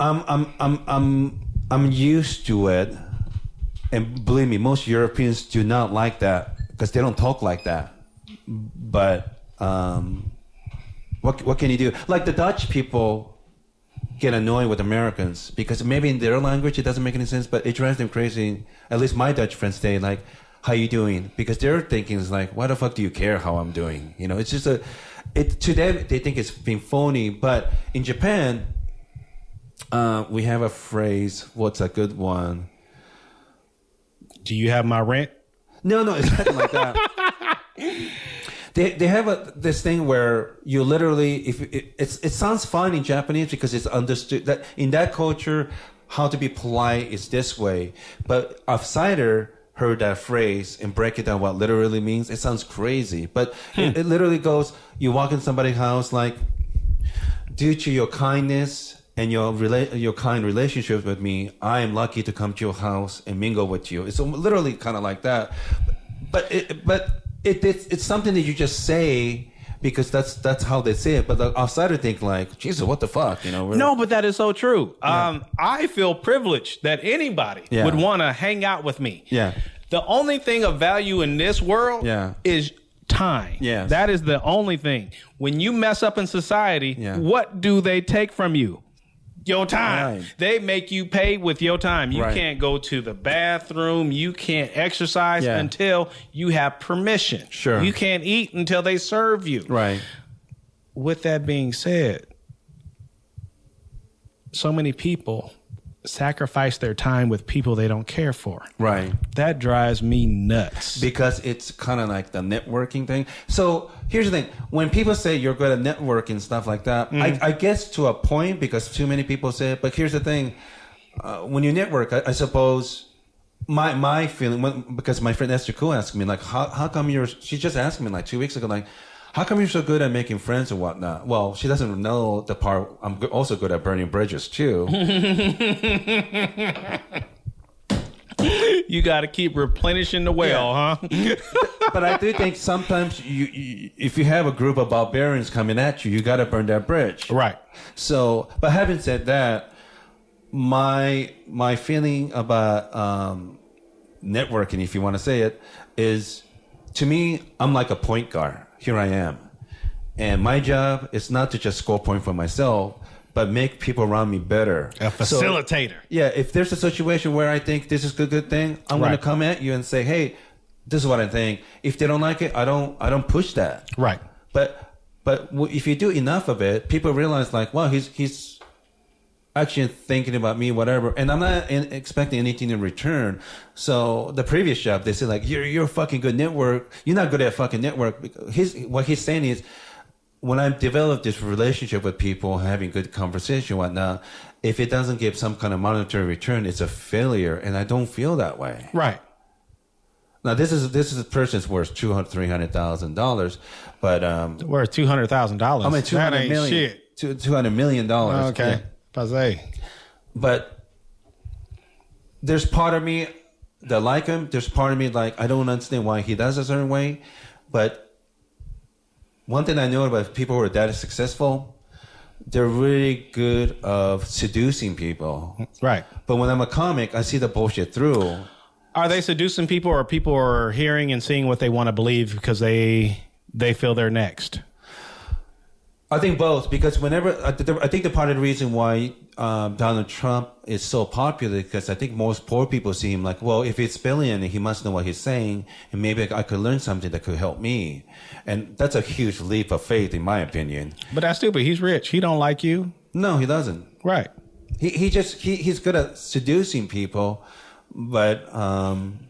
I'm I'm I'm I'm I'm used to it, and believe me, most Europeans do not like that because they don't talk like that. But um, what what can you do? Like the Dutch people get annoyed with Americans because maybe in their language it doesn't make any sense, but it drives them crazy. At least my Dutch friends say like, "How you doing?" Because their thinking is like, "Why the fuck do you care how I'm doing?" You know, it's just a. It to them they think it's being phony, but in Japan uh, we have a phrase. What's a good one? Do you have my rent? No, no, it's nothing like that. They they have a this thing where you literally if it, it's it sounds fine in Japanese because it's understood that in that culture how to be polite is this way, but outsider heard that phrase and break it down what literally means. It sounds crazy, but it, it literally goes: you walk in somebody's house like due to your kindness and your rela- your kind relationship with me, I am lucky to come to your house and mingle with you. It's literally kind of like that. but it, but it, it's it's something that you just say because that's that's how they say it. But the outsider think like, Jesus, what the fuck, you know? No, but that is so true. Um, I feel privileged that anybody Yeah. would want to hang out with me. Yeah. The only thing of value in this world Yeah. is time. Yes. That is the only thing. When you mess up in society, Yeah. what do they take from you? Your time. Right. They make you pay with your time. You Right. can't go to the bathroom. You can't exercise Yeah. until you have permission. Sure. You can't eat until they serve you right. with that being said, so many people sacrifice their time with people they don't care for. Right. That drives me nuts. because it's kind of like the networking thing. So here's the thing: when people say you're good at networking and stuff like that, I, I guess to a point because too many people say it. But here's the thing: uh, when you network, I, I suppose my my feeling when, because my friend Esther Koo asked me like, how how come you're? She just asked me like two weeks ago like. How come you're so good at making friends and whatnot? Well, she doesn't know the part. I'm also good at burning bridges too. you got to keep replenishing the well, huh? but I do think sometimes you, you, if you have a group of barbarians coming at you, you got to burn that bridge. right. So, but having said that, my my feeling about um, networking, if you want to say it, is to me, I'm like a point guard. Here I am, and my job is not to just score point for myself, but make people around me better. A So- facilitator. yeah, if there's a situation where I think this is a good thing, I'm going to come at you and say, "Hey, this is what I think." If they don't like it, I don't I don't push that. right. But but if you do enough of it, people realize like, wow, he's he's actually thinking about me, whatever. And I'm not in, expecting anything in return. So the previous job, they said like, you're you're a fucking good network. You're not good at fucking network. His what he's saying is, when I develop this relationship with people, having good conversation, whatnot, if it doesn't give some kind of monetary return, it's a failure, and I don't feel that way. Right. Now this is this is a person's worth two hundred three hundred thousand dollars, but um, Worth two hundred thousand dollars. I mean two hundred million, Shit. two hundred million dollars. Okay. Yeah. Passe. But there's part of me that like him. There's part of me like I don't understand why he does a certain way. But one thing I know about people who are that successful, they're really good of seducing people. Right. But when I'm a comic, I see the bullshit through. Are they seducing people, or people are hearing and seeing what they want to believe because they they feel they're next? I think both because whenever I I think the part of the reason why um, Donald Trump is so popular because I think most poor people see him like, well, if it's billion, he must know what he's saying, and maybe I could learn something that could help me, and that's a huge leap of faith in my opinion. But that's stupid. He's rich. He don't like you. No, he doesn't. Right. He he just he, he's good at seducing people, but um,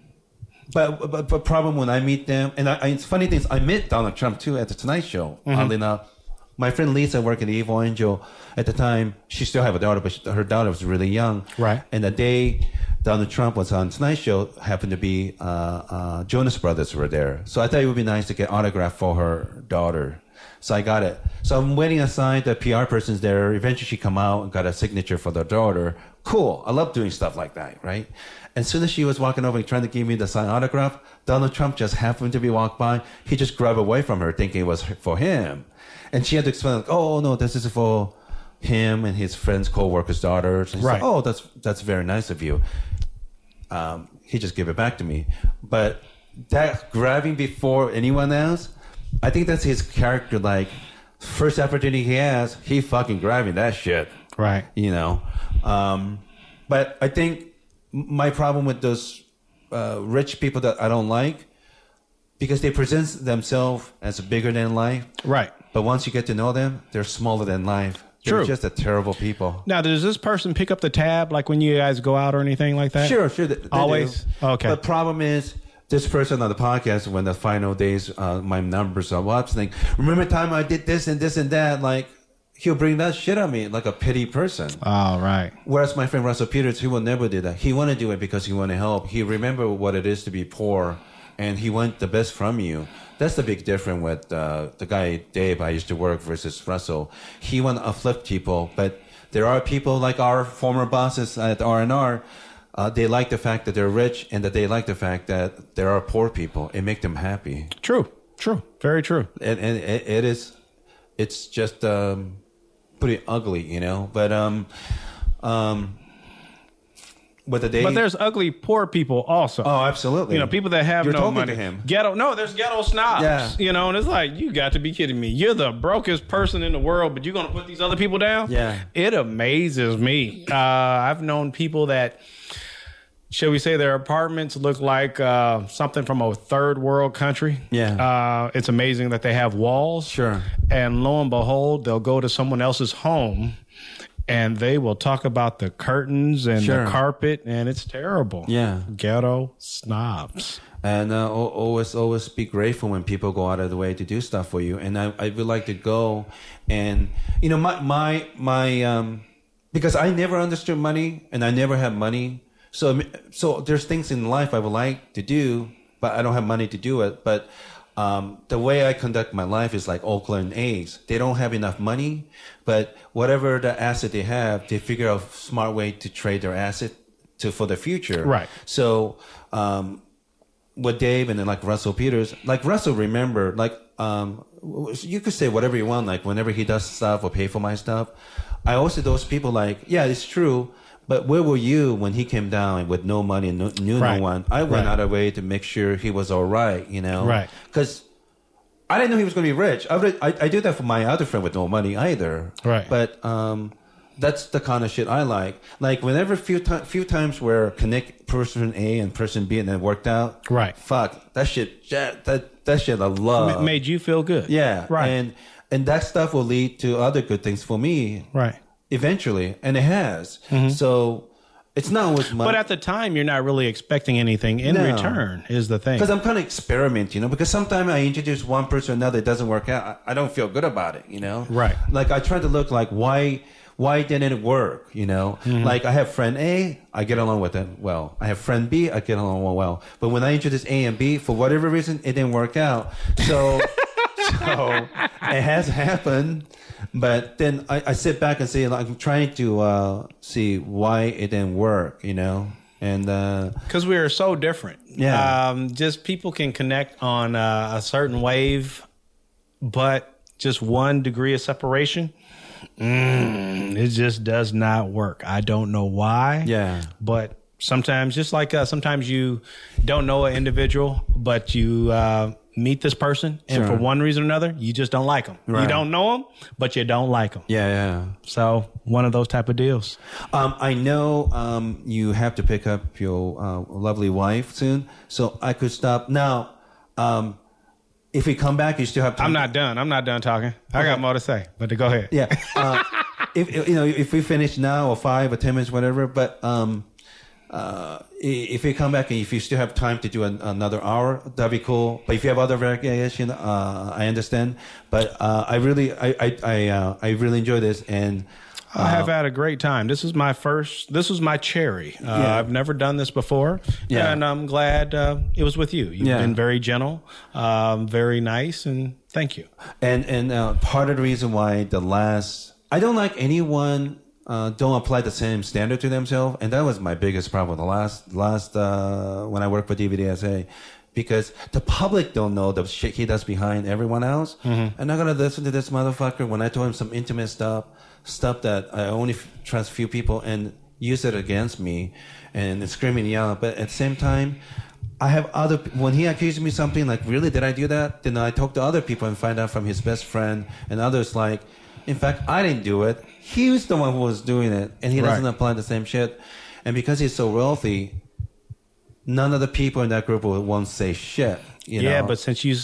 but but but problem when I meet them, and I, I, it's funny things. I met Donald Trump too at the Tonight Show. Oddly enough, my friend Lisa worked at the Evil Angel at the time. She still have a daughter, but she, her daughter was really young. Right. And the day Donald Trump was on Tonight Show happened to be uh, uh, Jonas Brothers were there, so I thought it would be nice to get autograph for her daughter. So I got it. So I'm waiting aside. The PR person's there. Eventually, she come out and got a signature for the daughter. Cool. I love doing stuff like that, right? As soon as she was walking over and trying to give me the signed autograph, Donald Trump just happened to be walked by. He just grabbed away from her, thinking it was for him, and she had to explain, like, "Oh no, this is for him and his friends, co-workers' daughters." And he said, Right. oh, that's that's very nice of you um, he just gave it back to me. But that grabbing before anyone else, I think that's his character. Like first opportunity he has, he fucking grabbing that shit. Right. You know. Um, but I think my problem with those uh, rich people that I don't like because they present themselves as bigger than life. Right. But once you get to know them, they're smaller than life. They're True. just a terrible people. Now, does this person pick up the tab like when you guys go out or anything like that? Sure, sure. They, they Always? do. Okay. The problem is this person on the podcast when the final days, uh, my numbers are up. Like, remember time I did this and this and that? Like, he'll bring that shit on me like a pity person. All right. Whereas my friend Russell Peters, he will never do that. He want to do it because he want to help. He remember what it is to be poor, and he want the best from you. That's the big difference with uh, the guy Dave I used to work versus Russell. He want to uplift people, but there are people like our former bosses at R and R. uh, they like the fact that they're rich and that they like the fact that there are poor people. It makes them happy. True. True. Very true. and, and it, it is it's just um pretty ugly you know but um um but the day But there's ugly poor people also. oh absolutely You know, people that have You're no money. to him Ghetto. No, there's ghetto snobs. Yeah. You know, and it's like you got to be kidding me. You're the brokest person in the world, but you're gonna put these other people down. Yeah. It amazes me. Uh, I've known people that. Shall we say their apartments look like uh, something from a third world country? Yeah. Uh, it's amazing that they have walls. Sure. And lo and behold, they'll go to someone else's home and they will talk about the curtains and Sure. the carpet, and it's terrible. Yeah. Ghetto snobs. and uh, always always be grateful when people go out of the way to do stuff for you and i, I would like to go and you know my my my um because i never understood money and i never had money so so there's things in life i would like to do but i don't have money to do it but um, the way I conduct my life is like Oakland A's. They don't have enough money, but whatever the asset they have, they figure out a smart way to trade their asset to for the future. Right. So um, with Dave and then like Russell Peters, like Russell remember, like um, you could say whatever you want, like whenever he does stuff or pay for my stuff. I always those people like, yeah, it's true, but where were you when he came down with no money and no, knew Right. no one? I went Right. out of way to make sure he was all right, you know? Right. Because I didn't know he was going to be rich. I, would, I I do that for my other friend with no money either. Right. But um, that's the kind of shit I like. Like whenever few ti- few times where connect person A and person B and it worked out. Right. Fuck that shit. That that, that shit I love. Ma- made you feel good. yeah. Right. And and that stuff will lead to other good things for me. right. Eventually, and it has. So it's not always money. But at the time, you're not really expecting anything in No. return. Is the thing? Because I'm kind of experimenting, you know. Because sometimes I introduce one person or another, it doesn't work out. I, I don't feel good about it, you know. Right. Like I try to look like why why didn't it work, you know? Mm-hmm. Like I have friend A, I get along with them well. I have friend B, I get along well. But when I introduce A and B, for whatever reason, it didn't work out. So so it has happened. But then I, I sit back and say, like, I'm trying to uh, see why it didn't work, you know. And uh, because we are so different. Yeah. Um, just people can connect on uh, a certain wave, but just one degree of separation, mm, it just does not work. I don't know why. Yeah. But sometimes, just like uh, sometimes you don't know an individual, but you uh, meet this person, and Sure. for one reason or another, you just don't like them. You don't know them, but you don't like them. yeah, yeah. So one of those type of deals. Um, I know um, you have to pick up your uh, lovely wife soon, so I could stop now. Um, if we come back, you still have time. I'm not done. I'm not done talking. I got more to say, but to go ahead. Yeah. Uh, if if, you know, if we finish now or five or ten minutes, whatever. But um, uh, if you come back and if you still have time to do an, another hour, that'd be cool. But if you have other recreation, uh, I understand. But uh, I really, I, I, I, uh, I really enjoy this, and I have had a great time. This is my first. This was my cherry. Uh, Yeah. I've never done this before, Yeah. and I'm glad uh, it was with you. You've Yeah. been very gentle, um, very nice, and thank you. And and uh, part of the reason why the last I don't like anyone uh, don't apply the same standard to themselves, and that was my biggest problem. The last last uh, when I worked for DVDSA, because the public don't know the shit he does behind everyone else, and I'm not gonna listen to this motherfucker when I told him some intimate stuff, stuff that I only f- trust few people, and use it against me, and screaming and yelling. But at the same time. I have other when he accused me something like really did I do that? Then I talk to other people and find out from his best friend and others like, in fact I didn't do it. He was the one who was doing it, and he doesn't Right. apply the same shit. And because he's so wealthy, none of the people in that group will won't say shit. You yeah, know? but since you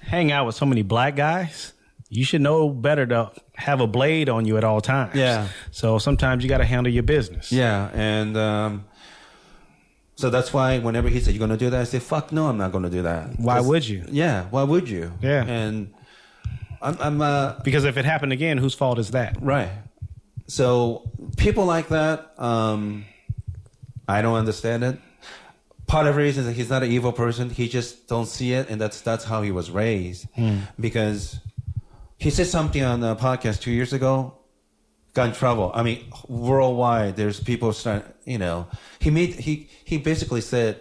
hang out with so many black guys, you should know better to have a blade on you at all times. Yeah. So sometimes you got to handle your business. yeah, and um, so that's why whenever he said you're gonna do that, I say fuck no, I'm not gonna do that. Why would you? Yeah, why would you? Yeah. and I'm, I'm uh, Because if it happened again, whose fault is that? Right. So people like that, um, I don't understand it. Part of the reason is that he's not an evil person. He just don't see it, and that's that's how he was raised. Because he said something on a podcast two years ago. got in trouble. I mean, worldwide, there's people start. You know, he made he he basically said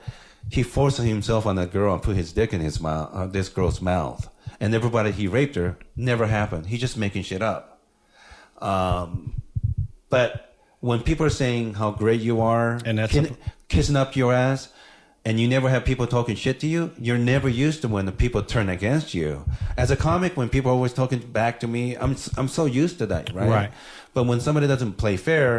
he forced himself on that girl and put his dick in his mouth, uh, this girl's mouth, and everybody he raped her never happened. He's just making shit up. Um, but when people are saying how great you are And that's kin- kissing up your ass, and you never have people talking shit to you, you're never used to when the people turn against you. As a comic, when people are always talking back to me, I'm I'm so used to that, right? Right. But when somebody doesn't play fair,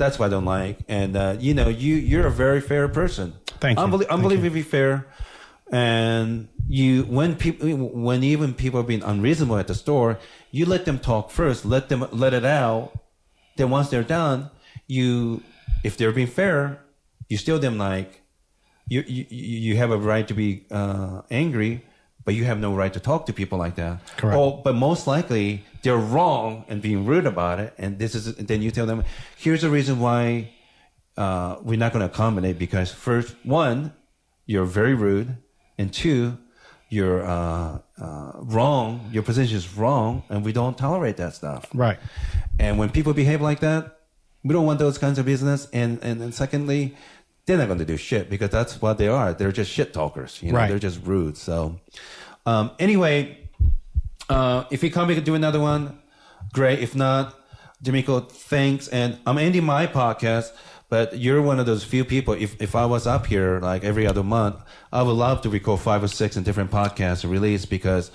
that's what I don't like. And uh, you know, you you're a very fair person. Thank you. Unbelie- Thank unbelievably fair. And you, when people, when even people are being unreasonable at the store, you let them talk first. Let them let it out. Then once they're done, you, if they're being fair, you still them like, you you you have a right to be uh, angry, but you have no right to talk to people like that. Correct. Or, but most likely they're wrong and being rude about it. And this is then you tell them, here's the reason why uh, we're not going to accommodate because first, one, you're very rude, and two, you're uh, uh, wrong. Your position is wrong, and we don't tolerate that stuff. Right. And when people behave like that, we don't want those kinds of business. And and, and secondly, they're not going to do shit because that's what they are. They're just shit talkers. You know, Right. they're just rude. So, um, anyway, uh, if you come back and do another one, great. If not, D'Amico, thanks. And I'm ending my podcast, but you're one of those few people. If if I was up here like every other month, I would love to record five or six in different podcasts and release because.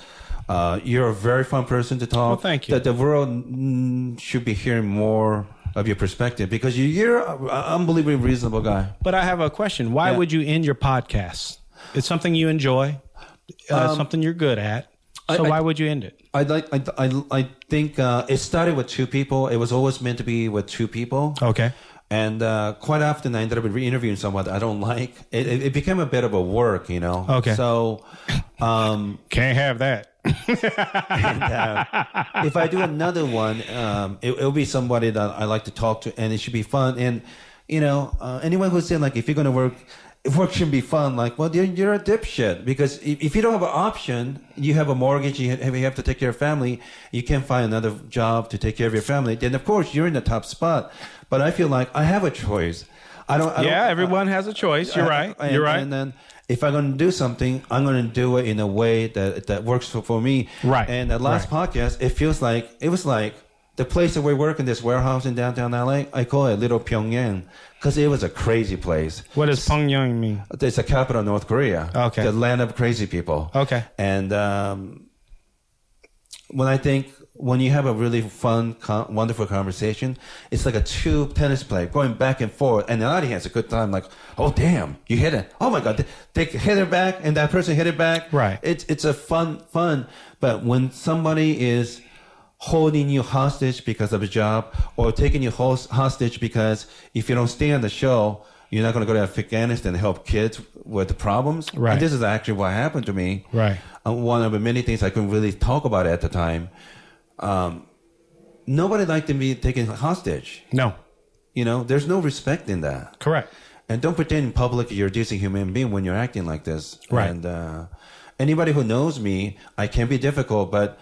Uh, you're a very fun person to talk. Well, thank you. That the world mm, should be hearing more of your perspective because you, you're an unbelievably reasonable guy. But I have a question. Why Yeah. would you end your podcast? It's something you enjoy, uh, something you're good at. So Um, I- I- why would you end it? I like. I, I, I think uh, it started with two people. It was always meant to be with two people. Okay. And uh, quite often, I ended up re-interviewing someone that I don't like. It, it, it became a bit of a work, you know. Okay. So, um, Can't have that. and, uh, if I do another one, um, it, it'll be somebody that I like to talk to, and it should be fun. And you know, uh, anyone who's saying like, if you're going to work, work should be fun, like, well, you're, you're a dipshit because if, if you don't have an option, you have a mortgage, you have, you have to take care of family, you can't find another job to take care of your family. Then of course you're in the top spot. But I feel like I have a choice. I don't. I yeah, don't, everyone has a choice. You're uh, right. and- You're right. And then if I'm going to do something, I'm going to do it in a way that that works for, for me. Right. And the last podcast, it feels like it was like the place that we work in this warehouse in downtown LA. I call it Little Pyongyang because it was a crazy place. what does Pyongyang mean? It's the capital of North Korea. Okay. The land of crazy people. Okay. And um, when I think when you have a really fun, con- wonderful conversation, it's like a two tennis player going back and forth, and the audience has a good time. Like, oh damn, you hit it! Oh my god, they, they hit it back, and that person hit it back. Right. It's it's a fun fun. But when somebody is holding you hostage because of a job, or taking you host- hostage because if you don't stay on the show, you're not going to go to Afghanistan and help kids with the problems. Right. And this is actually what happened to me. Right. Uh, one of the many things I couldn't really talk about at the time. Um, nobody liked to be taken hostage. No. You know, there's no respect in that. Correct. And don't pretend in public you're a decent human being when you're acting like this. Right. And uh, anybody who knows me, I can be difficult, but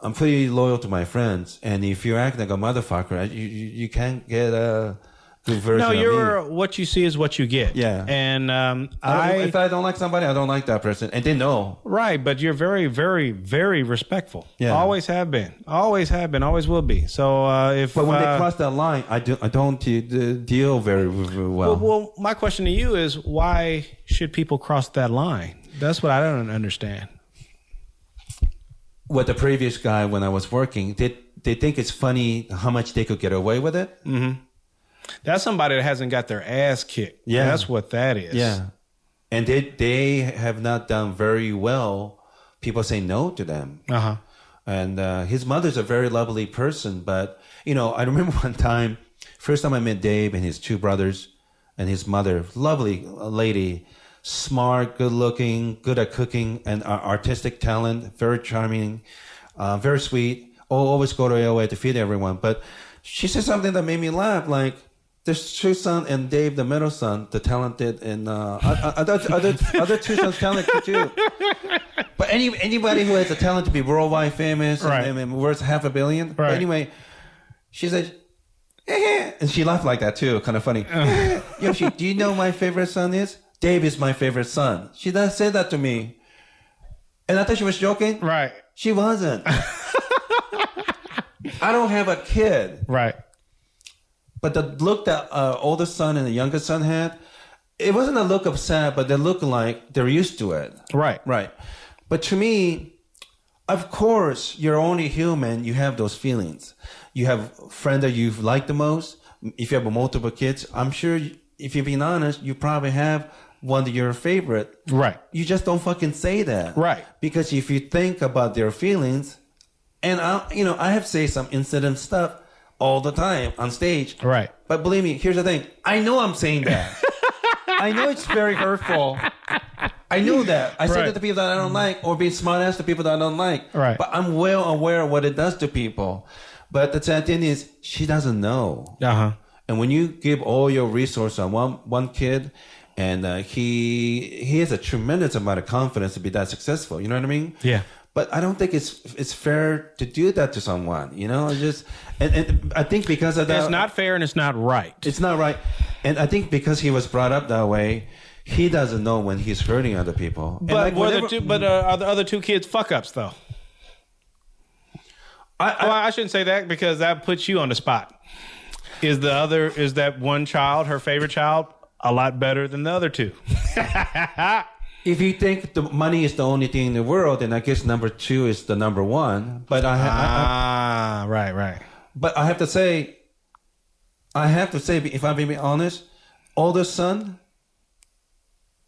I'm pretty loyal to my friends. And if you act like a motherfucker, you you, you can't get a good version No, you're me. what you see is what you get. Yeah. And um, I, I, if I don't like somebody, I don't like that person, and they know. right, but you're very, very, very respectful. Yeah. Always have been. Always have been. Always will be. So uh, if But when uh, they cross that line, I do I don't de- de- deal very, very well. well, well, my question to you is why should people cross that line? That's what I don't understand. with the previous guy when I was working, they they think it's funny how much they could get away with it. That's somebody that hasn't got their ass kicked. Yeah. That's what that is. Yeah, and they they have not done very well. People say no to them. Uh huh. And uh, his mother's a very lovely person, but you know, I remember one time, first time I met Dave and his two brothers, and his mother, lovely lady, smart, good looking, good at cooking, and uh, artistic talent, very charming, uh, very sweet. Oh, always go to LA to feed everyone. But she said something that made me laugh, like. There's two son and Dave, the middle son, the talented, and uh, other, other, other two sons talented too. But any anybody who has a talent to be worldwide famous Right. and, and worth half a billion. But anyway, she said and she laughed like that too, kind of funny. Yoshi, do you know my favorite son is? Dave is my favorite son. She does say that to me, and I thought she was joking. Right. She wasn't. I don't have a kid, Right. But the look that uh, older son and the younger son had, it wasn't a look of sad, but they look like they're used to it. Right. Right. But to me, of course, you're only human. You have those feelings. You have a friend that you've liked the most. If you have multiple kids, I'm sure if you're being honest, you probably have one that you're favorite. Right. You just don't fucking say that. Right. Because if you think about their feelings, and I, you know, I have say some incident stuff all the time on stage. Right. But believe me, here's the thing. I know I'm saying that. I know it's very hurtful. I know that. I say that to people that I don't like, or being smart ass to people that I don't like. Right. But I'm well aware of what it does to people. But the sad thing is, she doesn't know. Uh huh. And when you give all your resource on one one kid, and uh, he he has a tremendous amount of confidence to be that successful. You know what I mean? Yeah. But I don't think it's it's fair to do that to someone. You know, It's just and, and I think because of that, It's not fair and it's not right. it's not right. And I think because he was brought up that way, he doesn't know when he's hurting other people. But like whenever- two, but uh, are the other two kids fuck ups though? I, I, Well, I shouldn't say that because that puts you on the spot. Is the other is that one child her favorite child a lot better than the other two? if you think the money is the only thing in the world, then I guess number two is the number one. But I, I, I Ah, right, right. but I have to say, I have to say, if I'm being honest, older son,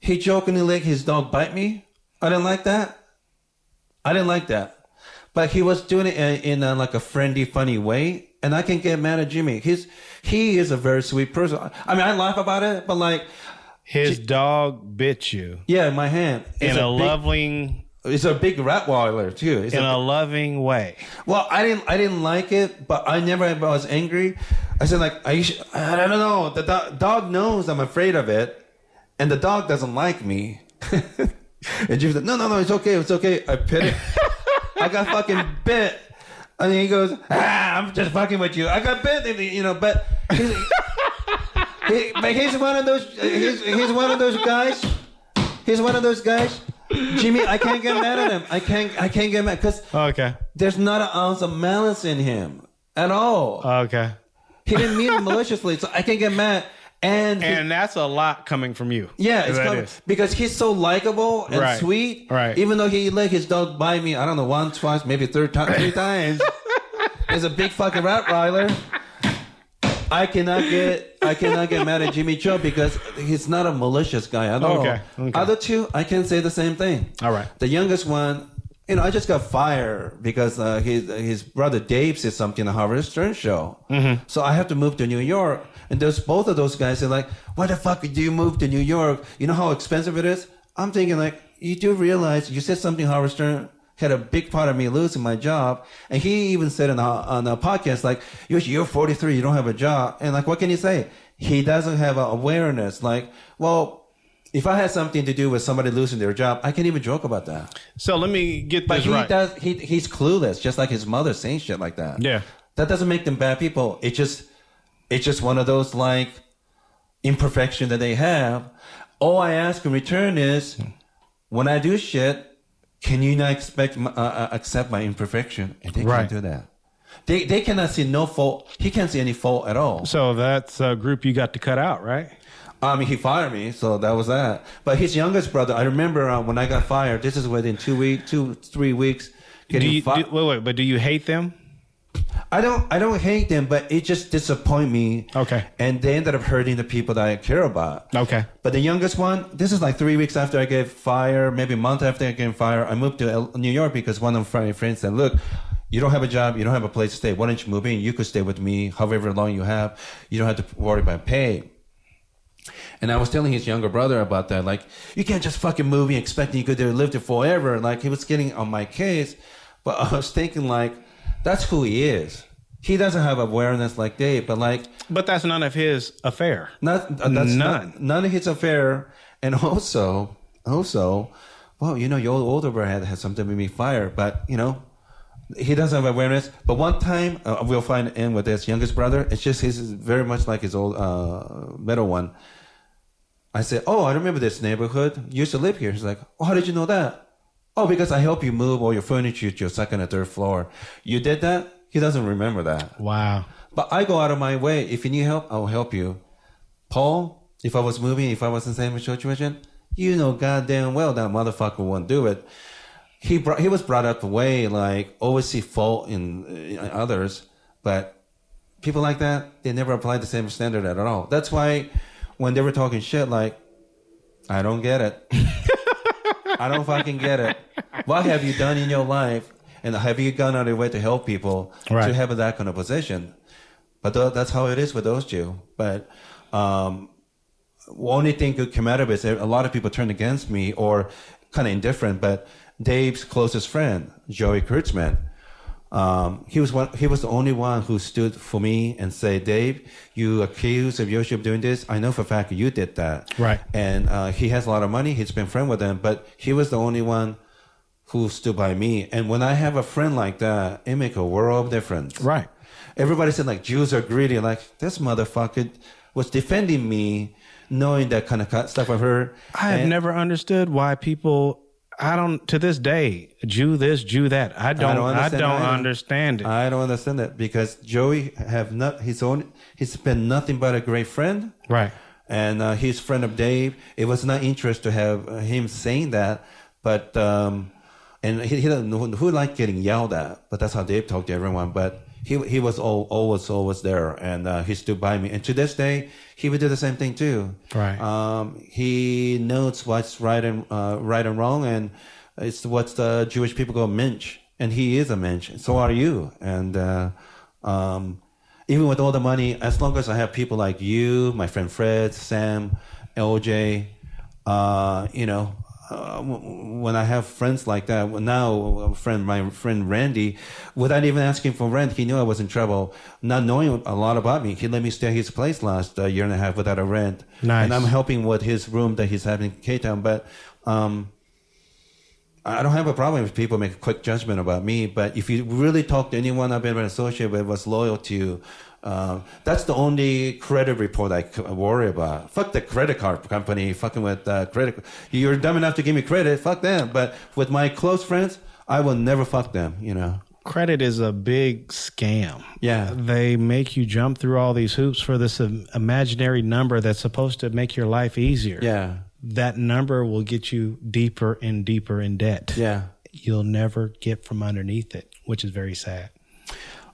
he jokingly let his dog bite me. I didn't like that. I didn't like that. But he was doing it in, in a, like a friendly, funny way, and I can get mad at Jimmy. He's he is a very sweet person. I mean, I laugh about it, but like, His dog bit you yeah, in my hand, in a, big, loving It's a big Rottweiler too. It's in a a loving way. Well, I didn't I didn't like it, but I never I was angry. I said like I sh- I don't know. The do- dog knows I'm afraid of it, and the dog doesn't like me. and Jimmy said, "No, no, no, it's okay, it's okay." I pet it. I got fucking bit. And he goes, "Ah, I'm just fucking with you." I got bit, you know. But he's, he, but he's one of those. He's, he's one of those guys. He's one of those guys. Jimmy, I can't get mad at him. I can't. I can't get mad because Okay, there's not an ounce of malice in him at all. okay. he didn't mean it maliciously, so I can't get mad. And, he- And that's a lot coming from you. yeah, it's coming, because he's so likable and Right. sweet. Right. Even though he let his dog bite me, I don't know, once, twice, maybe third time, three times. He's a big fucking Rottweiler. I cannot get I cannot get mad at Jimmy Joe because he's not a malicious guy at all. Okay, okay. Other two, I can say the same thing. All right. The youngest one, you know, I just got fired because uh, his his brother Dave said something on Howard Stern show. Mm-hmm. So I have to move to New York, and those both of those guys are like, "Why the fuck do you move to New York? You know how expensive it is." I'm thinking like, you do realize you said something Howard Stern had a big part of me losing my job, and he even said on a, on a podcast like, "Yoshi, you're 43, you don't have a job," and like, what can you say? He doesn't have awareness. Like, well. If I had something to do with somebody losing their job, I can't even joke about that. So let me get But this he right. does. He he's clueless, just like his mother saying shit like that. Yeah. that doesn't make them bad people. It just it's just one of those like imperfection that they have. All I ask in return is, when I do shit, can you not expect uh, uh, accept my imperfection? And they Right. can't do that. They they cannot see no fault. He can't see any fault at all. So that's a group you got to cut out, right? I mean, he fired me, so that was that. But his youngest brother, I remember uh, when I got fired. This is within two week, two three weeks. Do you, fired. do, wait, wait, but do you hate them? I don't I don't hate them, but it just disappoint me. Okay. And they ended up hurting the people that I care about. Okay. But the youngest one, this is like three weeks after I get fired, maybe a month after I get fired. I moved to New York because one of my friends said, "Look, you don't have a job, you don't have a place to stay. Why don't you move in? You could stay with me, however long you have. You don't have to worry about pay." And I was telling his younger brother about that. Like, you can't just fucking move in expecting you could live there forever. Like, he was getting on my case. But I was thinking, like, that's who he is. He doesn't have awareness like Dave, but like, But that's none of his affair. not uh, that's None. Not, none of his affair. And also, also, well, you know, your older brother had, had something with me fire, but you know, he doesn't have awareness. But one time, uh, we'll find in with his youngest brother. It's just he's very much like his old uh, middle one. I said, "Oh, I remember this neighborhood. You used to live here." He's like, "Oh, how did you know that?" Oh, because I help you move all your furniture to your second and third floor. You did that? He doesn't remember that. Wow. But I go out of my way. If you need help, I'll help you. Paul, if I was moving, if I was in the same situation, you know goddamn well that motherfucker won't do it. He brought, he was brought up the way like always see fault in, in others, but people like that they never apply the same standard at all. That's why when they were talking shit, like I don't get it. I don't fucking get it. What have you done in your life? And have you gone out of your way to help people Right. to have that kind of position? But tho- that's how it is with those two. But um, only thing good came out of it is a lot of people turned against me or kind of indifferent. But Dave's closest friend, Joey Kurtzman, um, he was one. He was the only one who stood for me and say, "Dave, you accused of Yoshi of doing this. I know for a fact you did that." Right. And uh, he has a lot of money. He's been friend with them, but he was the only one who stood by me. And when I have a friend like that, it make a world of difference. Right. Everybody said like Jews are greedy. Like this motherfucker was defending me, knowing that kind of stuff I've heard. I have And- never understood why people. I don't to this day Jew this Jew that. I don't. I don't, either. understand it. I don't understand it because Joey have not his own. He's been nothing but a great friend. right. and uh, he's friend of Dave. It was not interest to have him saying that, but um, and he, he doesn't know who, who like getting yelled at, but that's how Dave talked to everyone. But he he was all, always always there, and uh, he stood by me. And to this day, he would do the same thing too. Right. Um, he knows what's right and uh, right and wrong, and it's what the Jewish people call mensch, and he is a mensch. So are you, and. Uh, um, even with all the money, as long as I have people like you, my friend Fred, Sam, LJ, uh, you know, uh, when I have friends like that, well, now a friend, my friend Randy, without even asking for rent, he knew I was in trouble. Not knowing a lot about me, he let me stay at his place last uh, year and a half without a rent. Nice. And I'm helping with his room that he's having in K-Town. But um, I don't have a problem if people make a quick judgment about me, but if you really talk to anyone I've been associated with, was loyal to, uh, that's the only credit report I worry about. Fuck the credit card company, fucking with uh, credit. You're dumb enough to give me credit, fuck them. But with my close friends, I will never fuck them. You know. Credit is a big scam. Yeah. They make you jump through all these hoops for this imaginary number that's supposed to make your life easier. Yeah. That number will get you deeper and deeper in debt. Yeah. You'll never get from underneath it, which is very sad.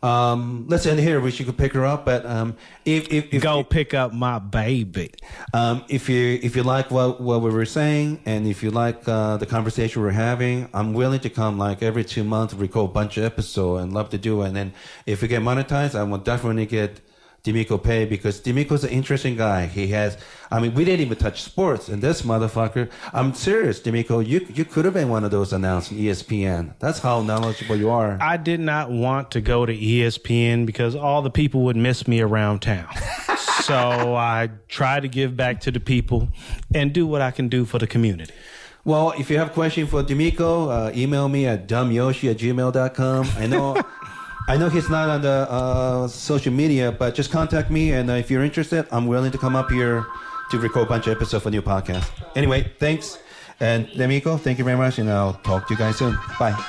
Um, let's end here. Wish you could pick her up, but um, if if, if Go pick up my baby. Um, if you if you like what what we were saying, and if you like uh, the conversation we're having, I'm willing to come like every two months, record a bunch of episodes, and love to do it. And then if we get monetized, I will definitely get Demiko pay because Demiko's an interesting guy. He has, I mean, we didn't even touch sports, and this motherfucker. I'm serious, Demiko. You you could have been one of those announced on ESPN. That's how knowledgeable you are. I did not want to go to ESPN because all the people would miss me around town. so I try to give back to the people and do what I can do for the community. Well, if you have a question for Demiko, uh, email me at dumbyoshi at gmail.com. I know, I know he's not on the uh, social media, but just contact me. And uh, if you're interested, I'm willing to come up here to record a bunch of episodes for new podcast. Anyway, thanks. And Demiko, thank you very much. And I'll talk to you guys soon. Bye.